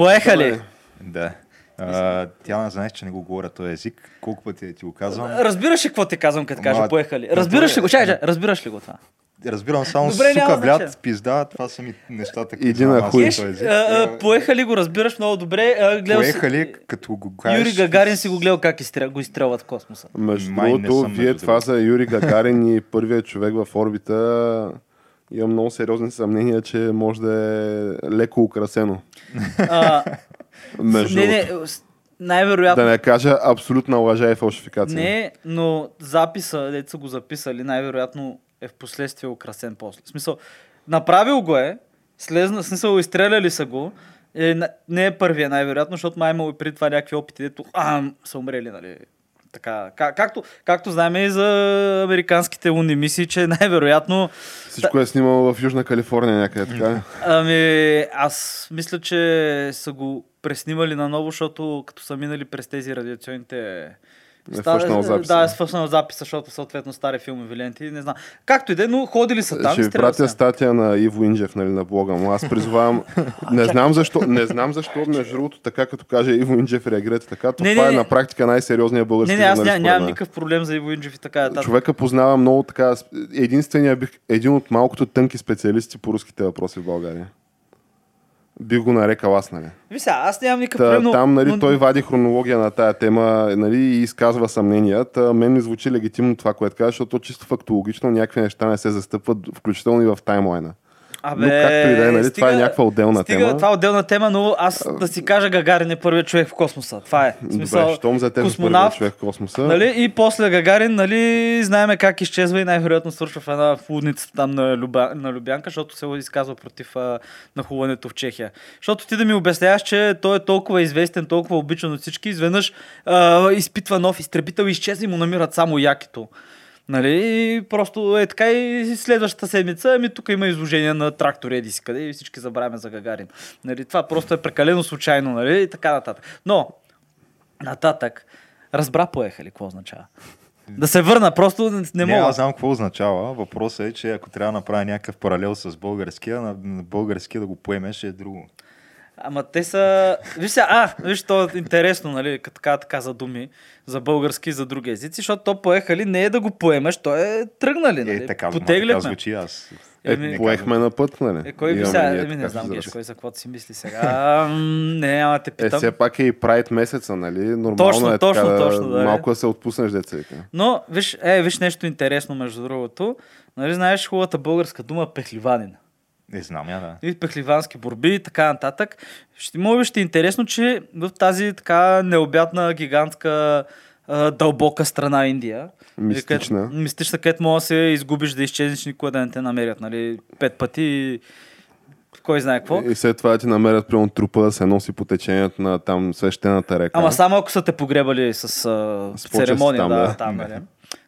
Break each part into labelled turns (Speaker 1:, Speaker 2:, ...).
Speaker 1: Поеха ли?
Speaker 2: Да. А, тя не знаеш, че не го говоря този език. Колко пъти ти го казвам?
Speaker 1: Разбираш ли какво ти казвам, като кажа
Speaker 2: Ама,
Speaker 1: поеха ли? Разбираш ли го?
Speaker 2: е-
Speaker 1: Чакай, чакай, разбираш ли го това?
Speaker 2: Разбирам само
Speaker 1: Добре,
Speaker 2: сука,
Speaker 1: значение.
Speaker 2: пизда, това са ми нещата, които
Speaker 3: Един
Speaker 2: знам
Speaker 3: е
Speaker 2: аз
Speaker 3: хуй.
Speaker 2: на
Speaker 1: Виж,
Speaker 2: този език.
Speaker 1: а, а, поеха ли го, разбираш много добре. А, гледал си-
Speaker 2: Поеха ли, като го кажеш...
Speaker 1: Юри Гагарин си го гледал как изстрел, го изстрелват в космоса.
Speaker 3: Между другото, вие това за Юри Гагарин и първият човек в орбита. Имам много сериозни съмнения, че може да е леко украсено.
Speaker 1: А,
Speaker 3: Между
Speaker 1: не, не, най-вероятно.
Speaker 3: Да не кажа абсолютна лъжа и фалшификация.
Speaker 1: Не, но записа, дето са го записали, най-вероятно е в последствие украсен после. В смисъл, направил го е, слезна, смисъл, изстреляли са го, е, не е първия най-вероятно, защото май имало и преди това някакви опити, дето а, са умрели, нали? Така, как, както, както знаем и за американските лунни мисии, че най-вероятно
Speaker 3: Всичко е снимало в Южна Калифорния някъде, така.
Speaker 1: Ами, аз мисля, че са го преснимали наново, защото като са минали през тези радиационните...
Speaker 3: Е фъшнал записа.
Speaker 1: Да, е фъшнал записа, защото съответно стари филмови ленти, не знам. Както и да е, но ходили са там.
Speaker 3: Ще ви пратя
Speaker 1: се.
Speaker 3: статия на Иво Инджев нали, на блога му. Аз призовавам. не знам защо, не знам защо, между другото, така като каже Иво Инджев реагирате така, то
Speaker 1: Не,
Speaker 3: това
Speaker 1: не,
Speaker 3: е
Speaker 1: не.
Speaker 3: на практика най-сериозният български
Speaker 1: Не, не, аз ня, нямам никакъв проблем за Иво Инджев и така. нататък.
Speaker 3: Човека познава много така. Единствения бих, един от малкото тънки специалисти по руските въпроси в България. Би го нарекал аз, нали?
Speaker 1: Сега, аз нямам никакъв проблем, но...
Speaker 3: там, нали,
Speaker 1: но-
Speaker 3: той вади хронология на тая тема нали, и изказва съмнения. Та, мен ми звучи легитимно това, което казва, защото чисто фактологично някакви неща не се застъпват, включително и в таймлайна.
Speaker 1: Абе,
Speaker 3: Но както и да е, нали, това е някаква отделна
Speaker 1: стига,
Speaker 3: тема.
Speaker 1: Това е отделна тема, но аз да си кажа Гагарин е първият човек в космоса. Това е. В смисъл,
Speaker 3: Добре, щом за теб е
Speaker 1: космонавт,
Speaker 3: човек в космоса.
Speaker 1: Нали? И после Гагарин, нали, знаеме как изчезва и най-вероятно свършва в една в лудницата там на, Люба, на Любянка, защото се изказва против а, нахуването в Чехия. Защото ти да ми обясняваш, че той е толкова известен, толкова обичан от всички, изведнъж а, изпитва нов изтребител и изчезва и му намират само якито. Нали? И просто е така и следващата седмица, ами тук има изложение на трактори, еди си къде и всички забравяме за Гагарин. Нали? Това просто е прекалено случайно, нали? И така нататък. Но, нататък, разбра поеха ли, какво означава? Да се върна, просто не, не
Speaker 2: Не,
Speaker 1: мога.
Speaker 2: аз знам какво означава. Въпросът е, че ако трябва да направя някакъв паралел с българския, на, на българския да го поемеш е друго.
Speaker 1: Ама те са... Виж сега, а, виж, то е интересно, нали, като така, така за думи, за български и за други езици, защото то поехали не е да го поемеш, то е тръгнали, нали?
Speaker 2: Е, така, ма, така звучи аз.
Speaker 3: Е,
Speaker 1: Еми,
Speaker 3: поехме на път, нали?
Speaker 1: Е, кой би
Speaker 3: Имаме
Speaker 1: сега? Еми, не знам. Геш, кой за каквото си мисли сега. Не, няма те
Speaker 3: Е,
Speaker 1: питам.
Speaker 3: все пак е и прайд месеца, нали? Нормално
Speaker 1: Точно,
Speaker 3: е
Speaker 1: точно,
Speaker 3: така,
Speaker 1: точно, да е.
Speaker 3: малко да се отпуснеш деца. вика.
Speaker 1: Но, виж, е, виж нещо интересно, между другото. Нали, знаеш хубавата българска дума пехливанин.
Speaker 2: Не знам я, да.
Speaker 1: и пехливански борби и така нататък. Ще може би ще е интересно, че в тази така необятна, гигантска, дълбока страна Индия,
Speaker 3: Мистична.
Speaker 1: където- мистична, където може да се изгубиш, да изчезнеш, никога да не те намерят, нали, пет пъти и кой знае какво.
Speaker 3: И след това ти намерят примерно трупа да се носи по течението на там свещената река.
Speaker 1: Ама само ако са те погребали с, а,
Speaker 3: С
Speaker 1: церемония,
Speaker 3: там,
Speaker 1: да,
Speaker 3: да.
Speaker 1: там, нали.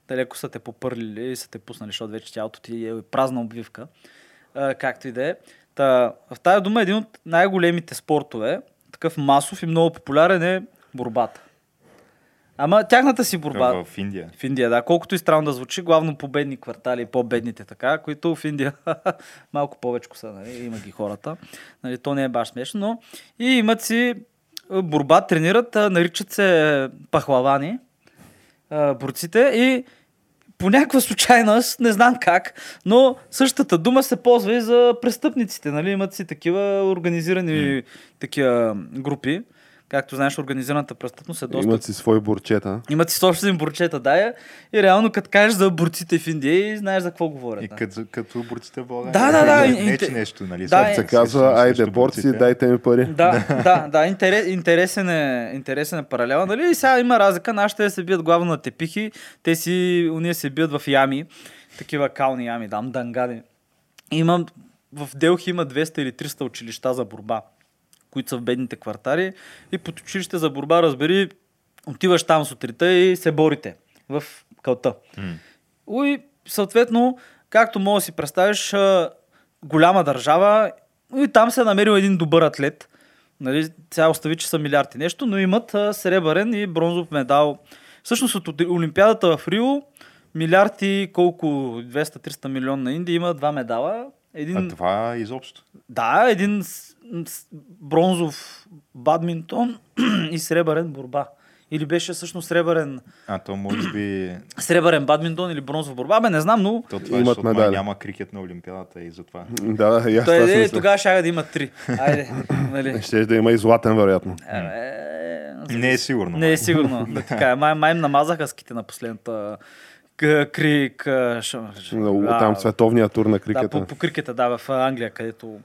Speaker 1: Далеко са те попърлили и са те пуснали, защото вече тялото ти е празна обвивка. А, както и да е. Та, в тази дума един от най-големите спортове, такъв масов и много популярен е борбата. Ама тяхната си борба.
Speaker 2: В Индия.
Speaker 1: В Индия, да. Колкото и странно да звучи, главно по бедни квартали, по-бедните така, които в Индия малко повече са, нали? има ги хората. Нали? То не е баш смешно, но и имат си борба, тренират, наричат се пахлавани, борците и по някаква случайност, не знам как, но същата дума се ползва и за престъпниците. Нали? Имат си такива организирани такива групи, Както знаеш, организираната престъпност е доста
Speaker 3: Имат си свои бурчета.
Speaker 1: Имат си собствени бурчета, да, е. И реално, като кажеш за борците в Индия, и знаеш за какво говорят.
Speaker 2: И
Speaker 1: да.
Speaker 2: като, като борците в България.
Speaker 1: Да, да, да,
Speaker 2: Не, не, че нещо, нали?
Speaker 1: Да, е.
Speaker 3: Се казва, айде борци, дайте ми пари.
Speaker 1: Да, да, да, интерес, интересен, е, интересен е паралела. Нали? И сега има разлика. Нашите се бият главно на тепихи, те си, уния се бият в ями, такива кални ями, дам дангади. Има, в Делхи има 200 или 300 училища за борба, които са в бедните квартали. И под училище за борба, разбери, отиваш там сутринта и се борите в кълта.
Speaker 2: М.
Speaker 1: И съответно, както мога да си представиш, голяма държава и там се е намерил един добър атлет. Нали, сега остави, че са милиарди нещо, но имат сребърен и бронзов медал. Всъщност от Олимпиадата в Рио, милиард и колко, 200-300 милиона на Индия има два медала. Един,
Speaker 2: А това изобщо.
Speaker 1: да, един с, с, бронзов бадминтон и сребърен борба. Или беше всъщност сребърен,
Speaker 2: А то може би...
Speaker 1: сребърен бадминтон или бронзов борба, бе не знам, но
Speaker 2: То това
Speaker 3: Имат
Speaker 2: е, защото май
Speaker 3: медали.
Speaker 2: няма крикет на Олимпиадата и затова.
Speaker 3: Да, да, и аз
Speaker 1: Той е,
Speaker 3: мисля.
Speaker 1: тогава ще да има три. Айде, нали?
Speaker 3: Ще да има и златен, вероятно.
Speaker 1: Е,
Speaker 2: Не е сигурно.
Speaker 1: Не е сигурно. Да, така е. Май, май им намазаха ските на последната крик. а, ш- а,
Speaker 3: Там световния тур на
Speaker 1: Да,
Speaker 3: крикета.
Speaker 1: по, по крикета, да, в Англия, където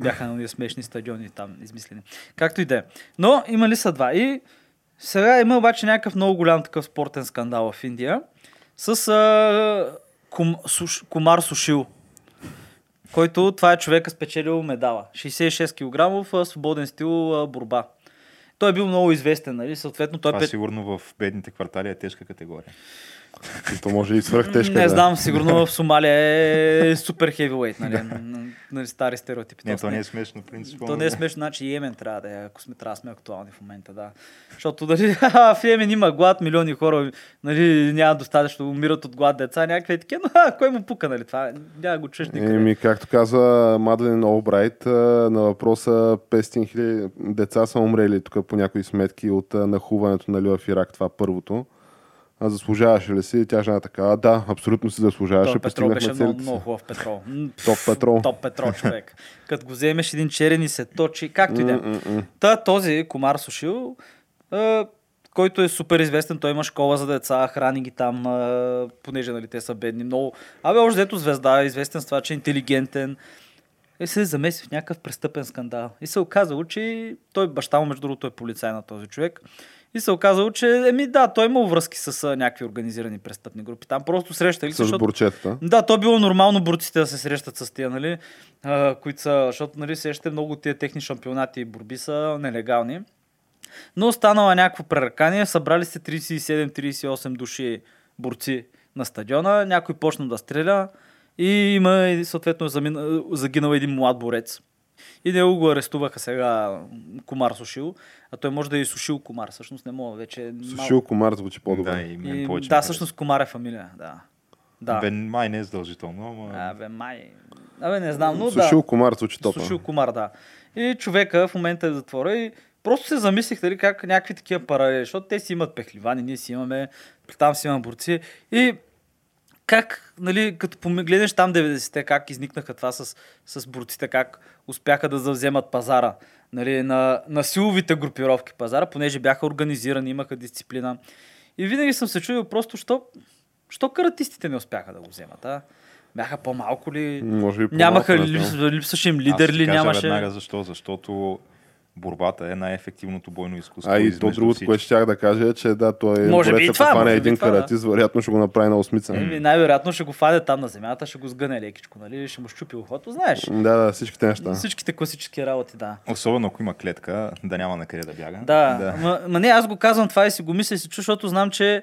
Speaker 1: бяха на смешни стадиони там измислени. Както и да е. Но има ли са два? И сега има обаче някакъв много голям такъв спортен скандал в Индия с а, кум, суш, Кумар Сушил, който това е човека спечелил медала. 66 кг в свободен стил а, борба. Той е бил много известен, нали? Съответно, той
Speaker 2: Това
Speaker 1: пет...
Speaker 2: сигурно в бедните квартали е тежка категория.
Speaker 3: И То може и свръхтежка.
Speaker 1: Не
Speaker 3: да.
Speaker 1: знам, сигурно в Сомалия е супер хевилейт, нали? Нали стари стереотипи.
Speaker 2: Не, то не е смешно, принципно.
Speaker 1: То не е смешно, значи Йемен трябва да е, ако сме, трябва да сме актуални в момента, да. Защото дали в Йемен има глад, милиони хора, нали, няма достатъчно, умират от глад деца, някакви такива, но а, кой му пука, нали, това няма го чуеш никъде.
Speaker 3: Еми, както каза Мадлен Олбрайт, на въпроса 500 хиляди деца са умрели тук по някои сметки от нахуването нали, в Ирак, това първото. А заслужаваше ли си? Тя жена така, «А, да, абсолютно си заслужаваше.
Speaker 1: Той петрол беше много,
Speaker 3: целите си».
Speaker 1: много хубав петрол.
Speaker 3: Топ петрол.
Speaker 1: Топ петрол, човек. Като го вземеш един черен и се точи, както и да е. Та този Комар Сушил, който е супер известен, той има школа за деца, храни ги там, понеже нали, те са бедни много. Абе, още дето звезда, известен с това, че е интелигентен. И се замеси в някакъв престъпен скандал. И се оказало, че той баща му, между другото, е полицай на този човек. И се оказало, че, еми да, той имал връзки с а, някакви организирани престъпни групи. Там просто срещали
Speaker 3: С
Speaker 1: защото...
Speaker 3: борчетата.
Speaker 1: Да, то било нормално борците да се срещат с тия, нали? А, които са, защото, нали, сещате много тия техни шампионати и борби са нелегални. Но станало някакво преръкание, събрали се 37-38 души борци на стадиона, някой почна да стреля и има съответно загинал един млад борец. И него го арестуваха сега Комар Сушил, а той може да е и Сушил Комар, всъщност не мога вече.
Speaker 3: Сушил Комар звучи по-добре.
Speaker 2: Да, и мен
Speaker 1: И,
Speaker 2: повече.
Speaker 1: да, всъщност Комар е фамилия, да. Да.
Speaker 2: Бе, май не е задължително, ама...
Speaker 1: Абе, май. Абе, не знам, но
Speaker 3: Сушил
Speaker 1: да.
Speaker 3: Комар звучи топа.
Speaker 1: Сушил Комар, да. И човека в момента е в затвора и просто се замислих дали как някакви такива паралели, защото те си имат пехливани, ние си имаме, там си имаме борци. И как, нали, като гледаш там 90-те, как изникнаха това с, с борците, как успяха да завземат пазара, нали, на, на силовите групировки пазара, понеже бяха организирани, имаха дисциплина. И винаги съм се чудил просто, що, що каратистите не успяха да го вземат, а? Бяха по-малко ли?
Speaker 3: Може би
Speaker 1: Нямаха
Speaker 3: по-малко,
Speaker 1: ли,
Speaker 3: знам.
Speaker 1: липс, липсваше им лидер ли, нямаше...
Speaker 2: веднага защо. Защото борбата е най-ефективното бойно изкуство.
Speaker 3: А и то другото,
Speaker 2: всички.
Speaker 3: което щях да кажа е, че да, той е
Speaker 1: Може би това,
Speaker 3: фане
Speaker 1: може
Speaker 3: един
Speaker 1: това, да.
Speaker 3: каратист, вероятно ще го направи на осмица.
Speaker 1: Еми, най-вероятно ще го фаде там на земята, ще го сгъне лекичко, нали? Ще му щупи ухото, знаеш.
Speaker 3: Да, да, всичките неща.
Speaker 1: Всичките класически работи, да.
Speaker 2: Особено ако има клетка, да няма на къде да бяга.
Speaker 1: Да, да. Ма, ма не, аз го казвам това и си го мисля и си чу, защото знам, че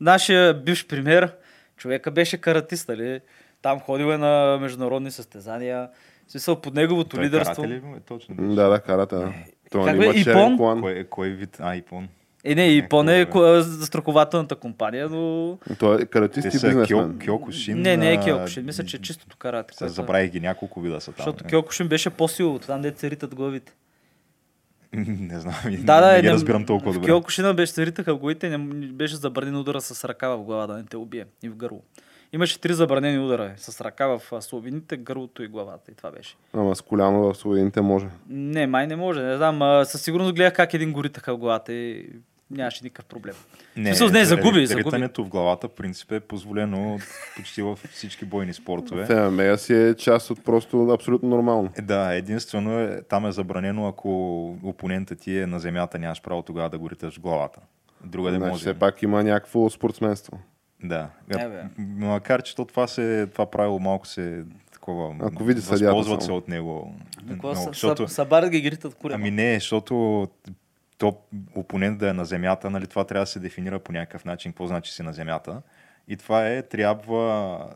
Speaker 1: нашия бивш премьер, човека беше каратист, нали? Там ходил е на международни състезания. Смисъл, под неговото
Speaker 2: Той
Speaker 1: лидерство.
Speaker 2: карате ли е точно?
Speaker 3: Да, да, карате, да. Той
Speaker 1: Как
Speaker 3: има черен
Speaker 1: Ипон?
Speaker 3: колан.
Speaker 2: Кой, кой вид? А, Ипон.
Speaker 1: Е, не, и по не е застрахователната компания, но...
Speaker 3: Той е каратист и бизнесмен.
Speaker 2: Кьо, Кьокушин.
Speaker 1: Не, не е
Speaker 2: а,
Speaker 1: Киокушин. Мисля, че е чистото карате.
Speaker 2: Се
Speaker 1: което-
Speaker 2: забравих ги няколко вида са там.
Speaker 1: Защото
Speaker 2: не.
Speaker 1: Киокушин беше по-силово, там дете се ритат главите.
Speaker 2: не знам,
Speaker 1: Да, да,
Speaker 2: не,
Speaker 1: е,
Speaker 2: ги разбирам толкова
Speaker 1: в
Speaker 2: добре.
Speaker 1: Киокушина беше се ритаха в главите, не, беше забранен удара с ръка в глава, да не те убие и в гърло. Имаше три забранени удара с ръка в слабините, гърлото и главата. И това беше.
Speaker 3: Ама с коляно в слоените може.
Speaker 1: Не, май не може. Не знам. А, със сигурност гледах как един го ритаха в главата и нямаше никакъв проблем. Смисъл, не, загуби, загуби.
Speaker 2: Ритането в главата, в принцип, е позволено почти във всички бойни спортове.
Speaker 3: В ММА си е част от просто абсолютно нормално.
Speaker 2: Е, да, единствено е, там е забранено, ако опонента ти е на земята, нямаш право тогава да го риташ в главата. Друга не
Speaker 3: Значи,
Speaker 2: може.
Speaker 3: все пак има някакво спортсменство.
Speaker 2: Да.
Speaker 1: Е, бе.
Speaker 2: Макар, че то това, се, това правило малко се такова.
Speaker 3: Ако види съдията
Speaker 2: възползват се
Speaker 3: само.
Speaker 2: от него.
Speaker 1: Какво
Speaker 2: много,
Speaker 1: са,
Speaker 2: защото,
Speaker 1: са, ги гритат куря.
Speaker 2: ами не, защото то опонент да е на земята, нали, това трябва да се дефинира по някакъв начин, какво значи си на земята. И това е, трябва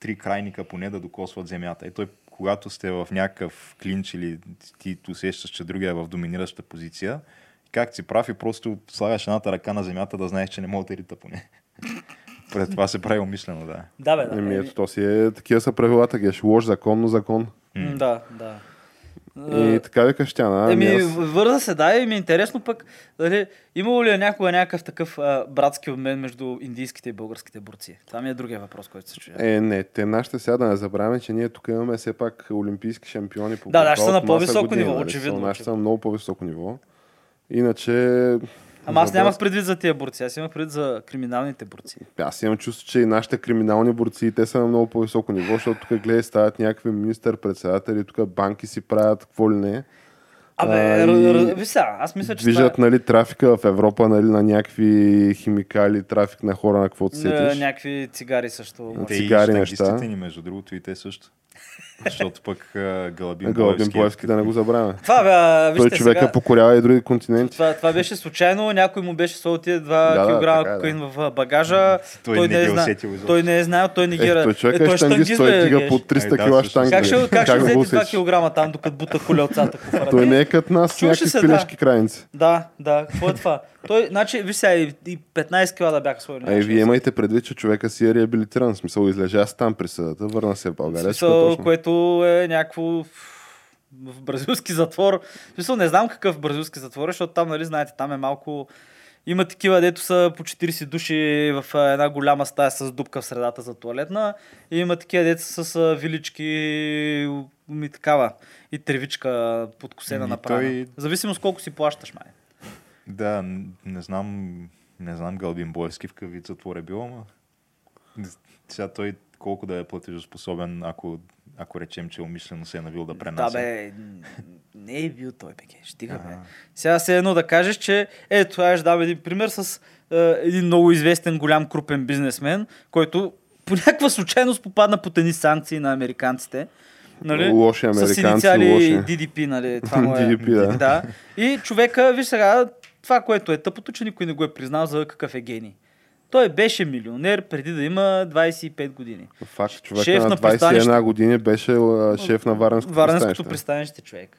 Speaker 2: три крайника поне да докосват земята. И той, когато сте в някакъв клинч или ти усещаш, че другия е в доминираща позиция, как си прав и просто слагаш едната ръка на земята да знаеш, че не мога да рита поне. Пред това се прави умишлено, да.
Speaker 1: Да, бе, да.
Speaker 3: Еми,
Speaker 1: Еми,
Speaker 3: ето, то си е, такива са правилата, геш. Лош закон, но закон.
Speaker 1: м, да, да.
Speaker 3: И така викаш тя, а,
Speaker 1: Еми,
Speaker 3: аз...
Speaker 1: върза се, да, и ми е интересно пък, дали, имало ли е някога някакъв такъв а, братски обмен между индийските и българските борци? Това ми е другия въпрос, който се чуя.
Speaker 3: Е, не, те нашите сега да не забравяме, че ние тук имаме все пак олимпийски шампиони по
Speaker 1: Да, да, ще са на по-високо ниво,
Speaker 3: нали?
Speaker 1: очевидно,
Speaker 3: Нашите са на много по-високо ниво. Иначе...
Speaker 1: Ама аз нямах предвид за тия борци, аз имах предвид за криминалните борци.
Speaker 3: Аз имам чувство, че и нашите криминални борци, и те са на много по-високо ниво, защото тук гледай, стават някакви министър-председатели, тук банки си правят какво ли не.
Speaker 1: Абе,
Speaker 3: и
Speaker 1: р- виж сега, аз мисля, че
Speaker 3: Движат
Speaker 1: това
Speaker 3: нали, трафика в Европа нали, на някакви химикали, трафик на хора, на каквото
Speaker 1: е,
Speaker 3: сетиш.
Speaker 1: някакви цигари също.
Speaker 3: Те цигари
Speaker 2: и
Speaker 3: неща.
Speaker 2: ни, между другото, и те също. Защото пък а, Галабин,
Speaker 3: Галабин
Speaker 2: Боевски,
Speaker 3: Боевски да не го забравяме.
Speaker 1: Това бе, а,
Speaker 3: Той
Speaker 1: вижте
Speaker 3: човека
Speaker 1: сега,
Speaker 3: покорява и други континенти.
Speaker 1: това, това беше случайно, някой му беше сложил тия 2
Speaker 3: Да, да,
Speaker 1: килограма
Speaker 3: така е, да.
Speaker 1: кокаин в а, багажа.
Speaker 2: Той не
Speaker 1: е
Speaker 2: ги
Speaker 1: зна-
Speaker 2: усетил изобщо.
Speaker 1: Той не е знаел, той не ги...
Speaker 3: Е, той човек
Speaker 1: Е,
Speaker 3: е щангист, той дига по 300
Speaker 2: Ай, да,
Speaker 3: кила
Speaker 2: всъщност.
Speaker 3: штанги.
Speaker 1: Как ще, как ще взети 2
Speaker 3: усетиш?
Speaker 1: килограма там, докато бута колелцата в куфара?
Speaker 3: Той не е като нас,
Speaker 1: Чуваше
Speaker 3: някакви пилешки крайници.
Speaker 1: Да, да, какво е това? Той, значи, виж сега, и, и 15 кила да бяха сложили.
Speaker 3: А и вие имайте предвид, че човека си е реабилитиран. В смисъл, излежа се там присъдата, върна се в България. е
Speaker 1: Смисъл,
Speaker 3: точно.
Speaker 1: което е някакво в бразилски затвор. В смисъл, не знам какъв бразилски затвор е, защото там, нали, знаете, там е малко... Има такива, дето са по 40 души в една голяма стая с дупка в средата за туалетна. И има такива, дето са с вилички и такава. И тревичка подкосена
Speaker 2: Ами,
Speaker 1: направена.
Speaker 2: той-
Speaker 1: Зависимост колко си плащаш, май.
Speaker 2: Да, не знам, не знам Галбин Боевски в какъв вид затвор е бил, ама сега той колко да е платежоспособен, ако, ако речем, че умишлено се е навил да
Speaker 1: Да,
Speaker 2: пренася.
Speaker 1: бе, не е бил той, бе, стига, бе. Сега се едно да кажеш, че ето, аз ще дам един пример с е, един много известен голям крупен бизнесмен, който по някаква случайност попадна под едни санкции на американците. Нали?
Speaker 3: Лоши
Speaker 1: С
Speaker 3: американци,
Speaker 1: инициали
Speaker 3: лоши.
Speaker 1: DDP, нали? Това му е.
Speaker 3: DDP, да.
Speaker 1: да. И човека, виж сега, това, което е тъпото, че никой не го е признал за какъв е гений. Той беше милионер преди да има 25 години.
Speaker 3: Факт, човека
Speaker 1: Шеф
Speaker 3: на
Speaker 1: на
Speaker 3: 21
Speaker 1: пристанище.
Speaker 3: години беше шеф на Варненското
Speaker 1: Варненското
Speaker 3: пристанище.
Speaker 1: човек.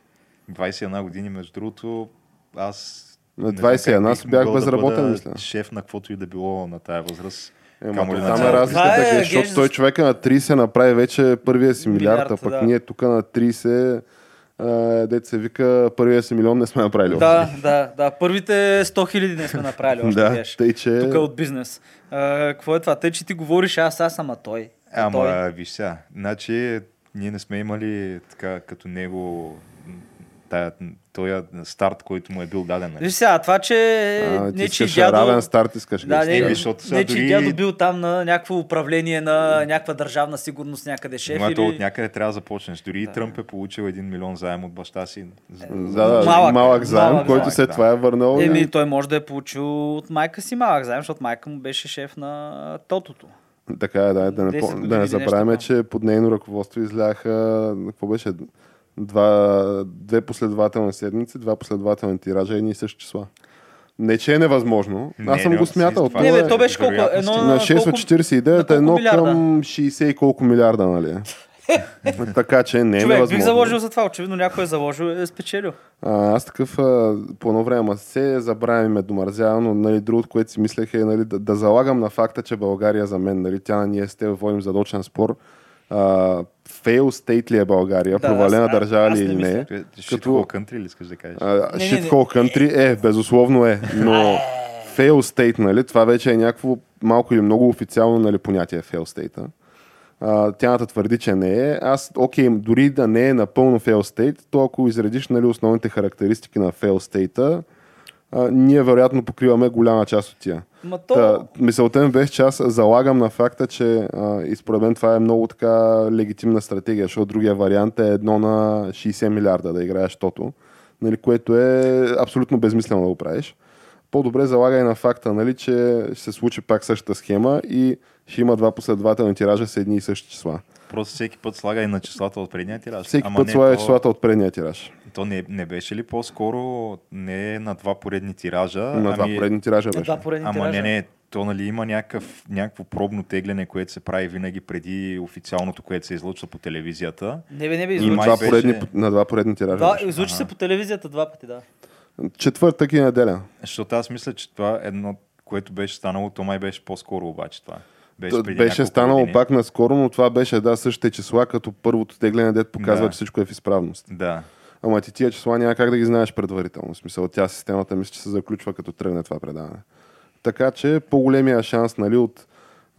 Speaker 2: 21 години, между другото, аз...
Speaker 3: На
Speaker 2: не знам как
Speaker 3: 21 аз бях
Speaker 2: да
Speaker 3: безработен,
Speaker 2: бъда
Speaker 3: мисля.
Speaker 2: Шеф на каквото и да било на тая възраст.
Speaker 3: Ема,
Speaker 2: Камо
Speaker 3: там е разликата,
Speaker 1: е,
Speaker 3: защото
Speaker 1: геш,
Speaker 3: той човека на 30 направи вече първия си милиард,
Speaker 1: Милиард,
Speaker 3: а пък
Speaker 1: да.
Speaker 3: ние тук на 30 а, дете се вика, първия си милион не сме направили.
Speaker 1: Да, да, да. Първите 100 хиляди не сме направили още.
Speaker 3: да, тъй че...
Speaker 1: Тук е от бизнес. А, какво е това? Тъй, че ти говориш, аз, аз съм, а той.
Speaker 2: Ама,
Speaker 1: той.
Speaker 2: виж сега, значи ние не сме имали така като него тая, този старт, който му е бил даден. нали?
Speaker 1: Виж сега, това, че
Speaker 3: А, ти
Speaker 1: не, че
Speaker 3: искаш
Speaker 1: дядо...
Speaker 3: равен старт, искаш
Speaker 1: Да,
Speaker 3: да,
Speaker 1: не, не,
Speaker 2: защото сега
Speaker 1: не, че
Speaker 2: дори-
Speaker 1: дядо бил там на някакво управление на някаква държавна сигурност някъде шеф
Speaker 2: то
Speaker 1: или...
Speaker 2: от някъде трябва да започнеш. Дори и Тръмп е получил 1 милион заем от баща си. За-
Speaker 3: Да, да,
Speaker 1: Малък,
Speaker 3: малък, заем,
Speaker 1: малък
Speaker 3: който
Speaker 2: заем,
Speaker 3: след
Speaker 2: да.
Speaker 3: това е върнал.
Speaker 1: Еми,
Speaker 3: и-
Speaker 1: той може да е получил от майка си малък заем, защото майка му беше шеф на Тотото.
Speaker 3: Така е, да, да не,
Speaker 1: 10
Speaker 3: по-
Speaker 1: години
Speaker 3: да не забравяме, че под нейно ръководство изляха, какво беше, два, две последователни седмици, два последователни тиража, едни и същи числа. Не, че е невъзможно.
Speaker 2: Не,
Speaker 3: Аз съм
Speaker 2: не,
Speaker 3: го смятал.
Speaker 2: това
Speaker 1: Не,
Speaker 2: е
Speaker 1: бе, то беше колко? Едно,
Speaker 3: на 6
Speaker 1: колко-
Speaker 3: от 49
Speaker 1: на
Speaker 3: е
Speaker 1: колко
Speaker 3: едно
Speaker 1: милиарда?
Speaker 3: към 60 и колко милиарда, нали? така че не е
Speaker 1: Човек,
Speaker 3: невъзможно.
Speaker 1: бих заложил за това. Очевидно някой е заложил, е спечелил.
Speaker 3: А, аз такъв а, по едно време се забравя и ме домързява, но нали, другото, което си мислех е нали, да, да залагам на факта, че България за мен, нали, тя ние с теб водим задочен спор. Фейл стейт ли е България,
Speaker 1: Да,
Speaker 3: провалена
Speaker 1: аз-
Speaker 3: държава ли
Speaker 1: не
Speaker 3: или не?
Speaker 2: Като...
Speaker 3: Като-
Speaker 2: Shithole country ли искаш да кажеш?
Speaker 1: Не, не, не.
Speaker 3: hole country е, безусловно е, но fail state, нали, това вече е някакво малко или много официално нали, понятие fail state А, тяната твърди, че не е. Аз, окей, дори да не е напълно fail state, то ако изредиш нали, основните характеристики на fail state а, ние вероятно покриваме голяма част от тия.
Speaker 1: Ма то...
Speaker 3: Та, мисълта ми беше, че аз залагам на факта, че а, и според мен това е много така легитимна стратегия, защото другия вариант е едно на 60 милиарда да играеш тото, нали, което е абсолютно безмислено да го правиш. По-добре залагай на факта, нали, че ще се случи пак същата схема и ще има два последователни тиража с едни и същи числа.
Speaker 2: Просто всеки път слага и на числата от предния тираж.
Speaker 3: Всеки
Speaker 2: Ама
Speaker 3: път слага
Speaker 2: то-
Speaker 3: числата от предния тираж.
Speaker 2: То не, не беше ли по-скоро не на два поредни тиража?
Speaker 3: На два
Speaker 2: ами,
Speaker 3: поредни тиража
Speaker 1: На
Speaker 3: беше.
Speaker 1: два поредни
Speaker 2: Ама
Speaker 1: тиража.
Speaker 2: не, не, то нали има някакъв, някакво пробно тегляне, което се прави винаги преди официалното, което се излъчва по телевизията.
Speaker 1: Не бе, не бе,
Speaker 2: И
Speaker 3: На
Speaker 1: излучи,
Speaker 2: май
Speaker 3: два,
Speaker 2: беше-
Speaker 3: поредни, на два поредни тиража
Speaker 1: два,
Speaker 3: беше.
Speaker 1: излучи се по телевизията два пъти, да.
Speaker 3: Четвъртък и неделя.
Speaker 2: Защото аз мисля, че това е едно, което беше станало, то май беше по-скоро обаче това. Беше,
Speaker 3: Беше,
Speaker 2: преди
Speaker 3: беше станало
Speaker 2: години.
Speaker 3: пак наскоро, но това беше да същите числа, като първото тегляне, дет показва,
Speaker 2: Да.
Speaker 3: че всичко е в изправност.
Speaker 2: Да.
Speaker 3: Ама ти тия числа няма как да ги знаеш предварително. В смисъл, тя системата мисля, че се заключва като тръгне това предаване. Така че по-големия шанс нали, от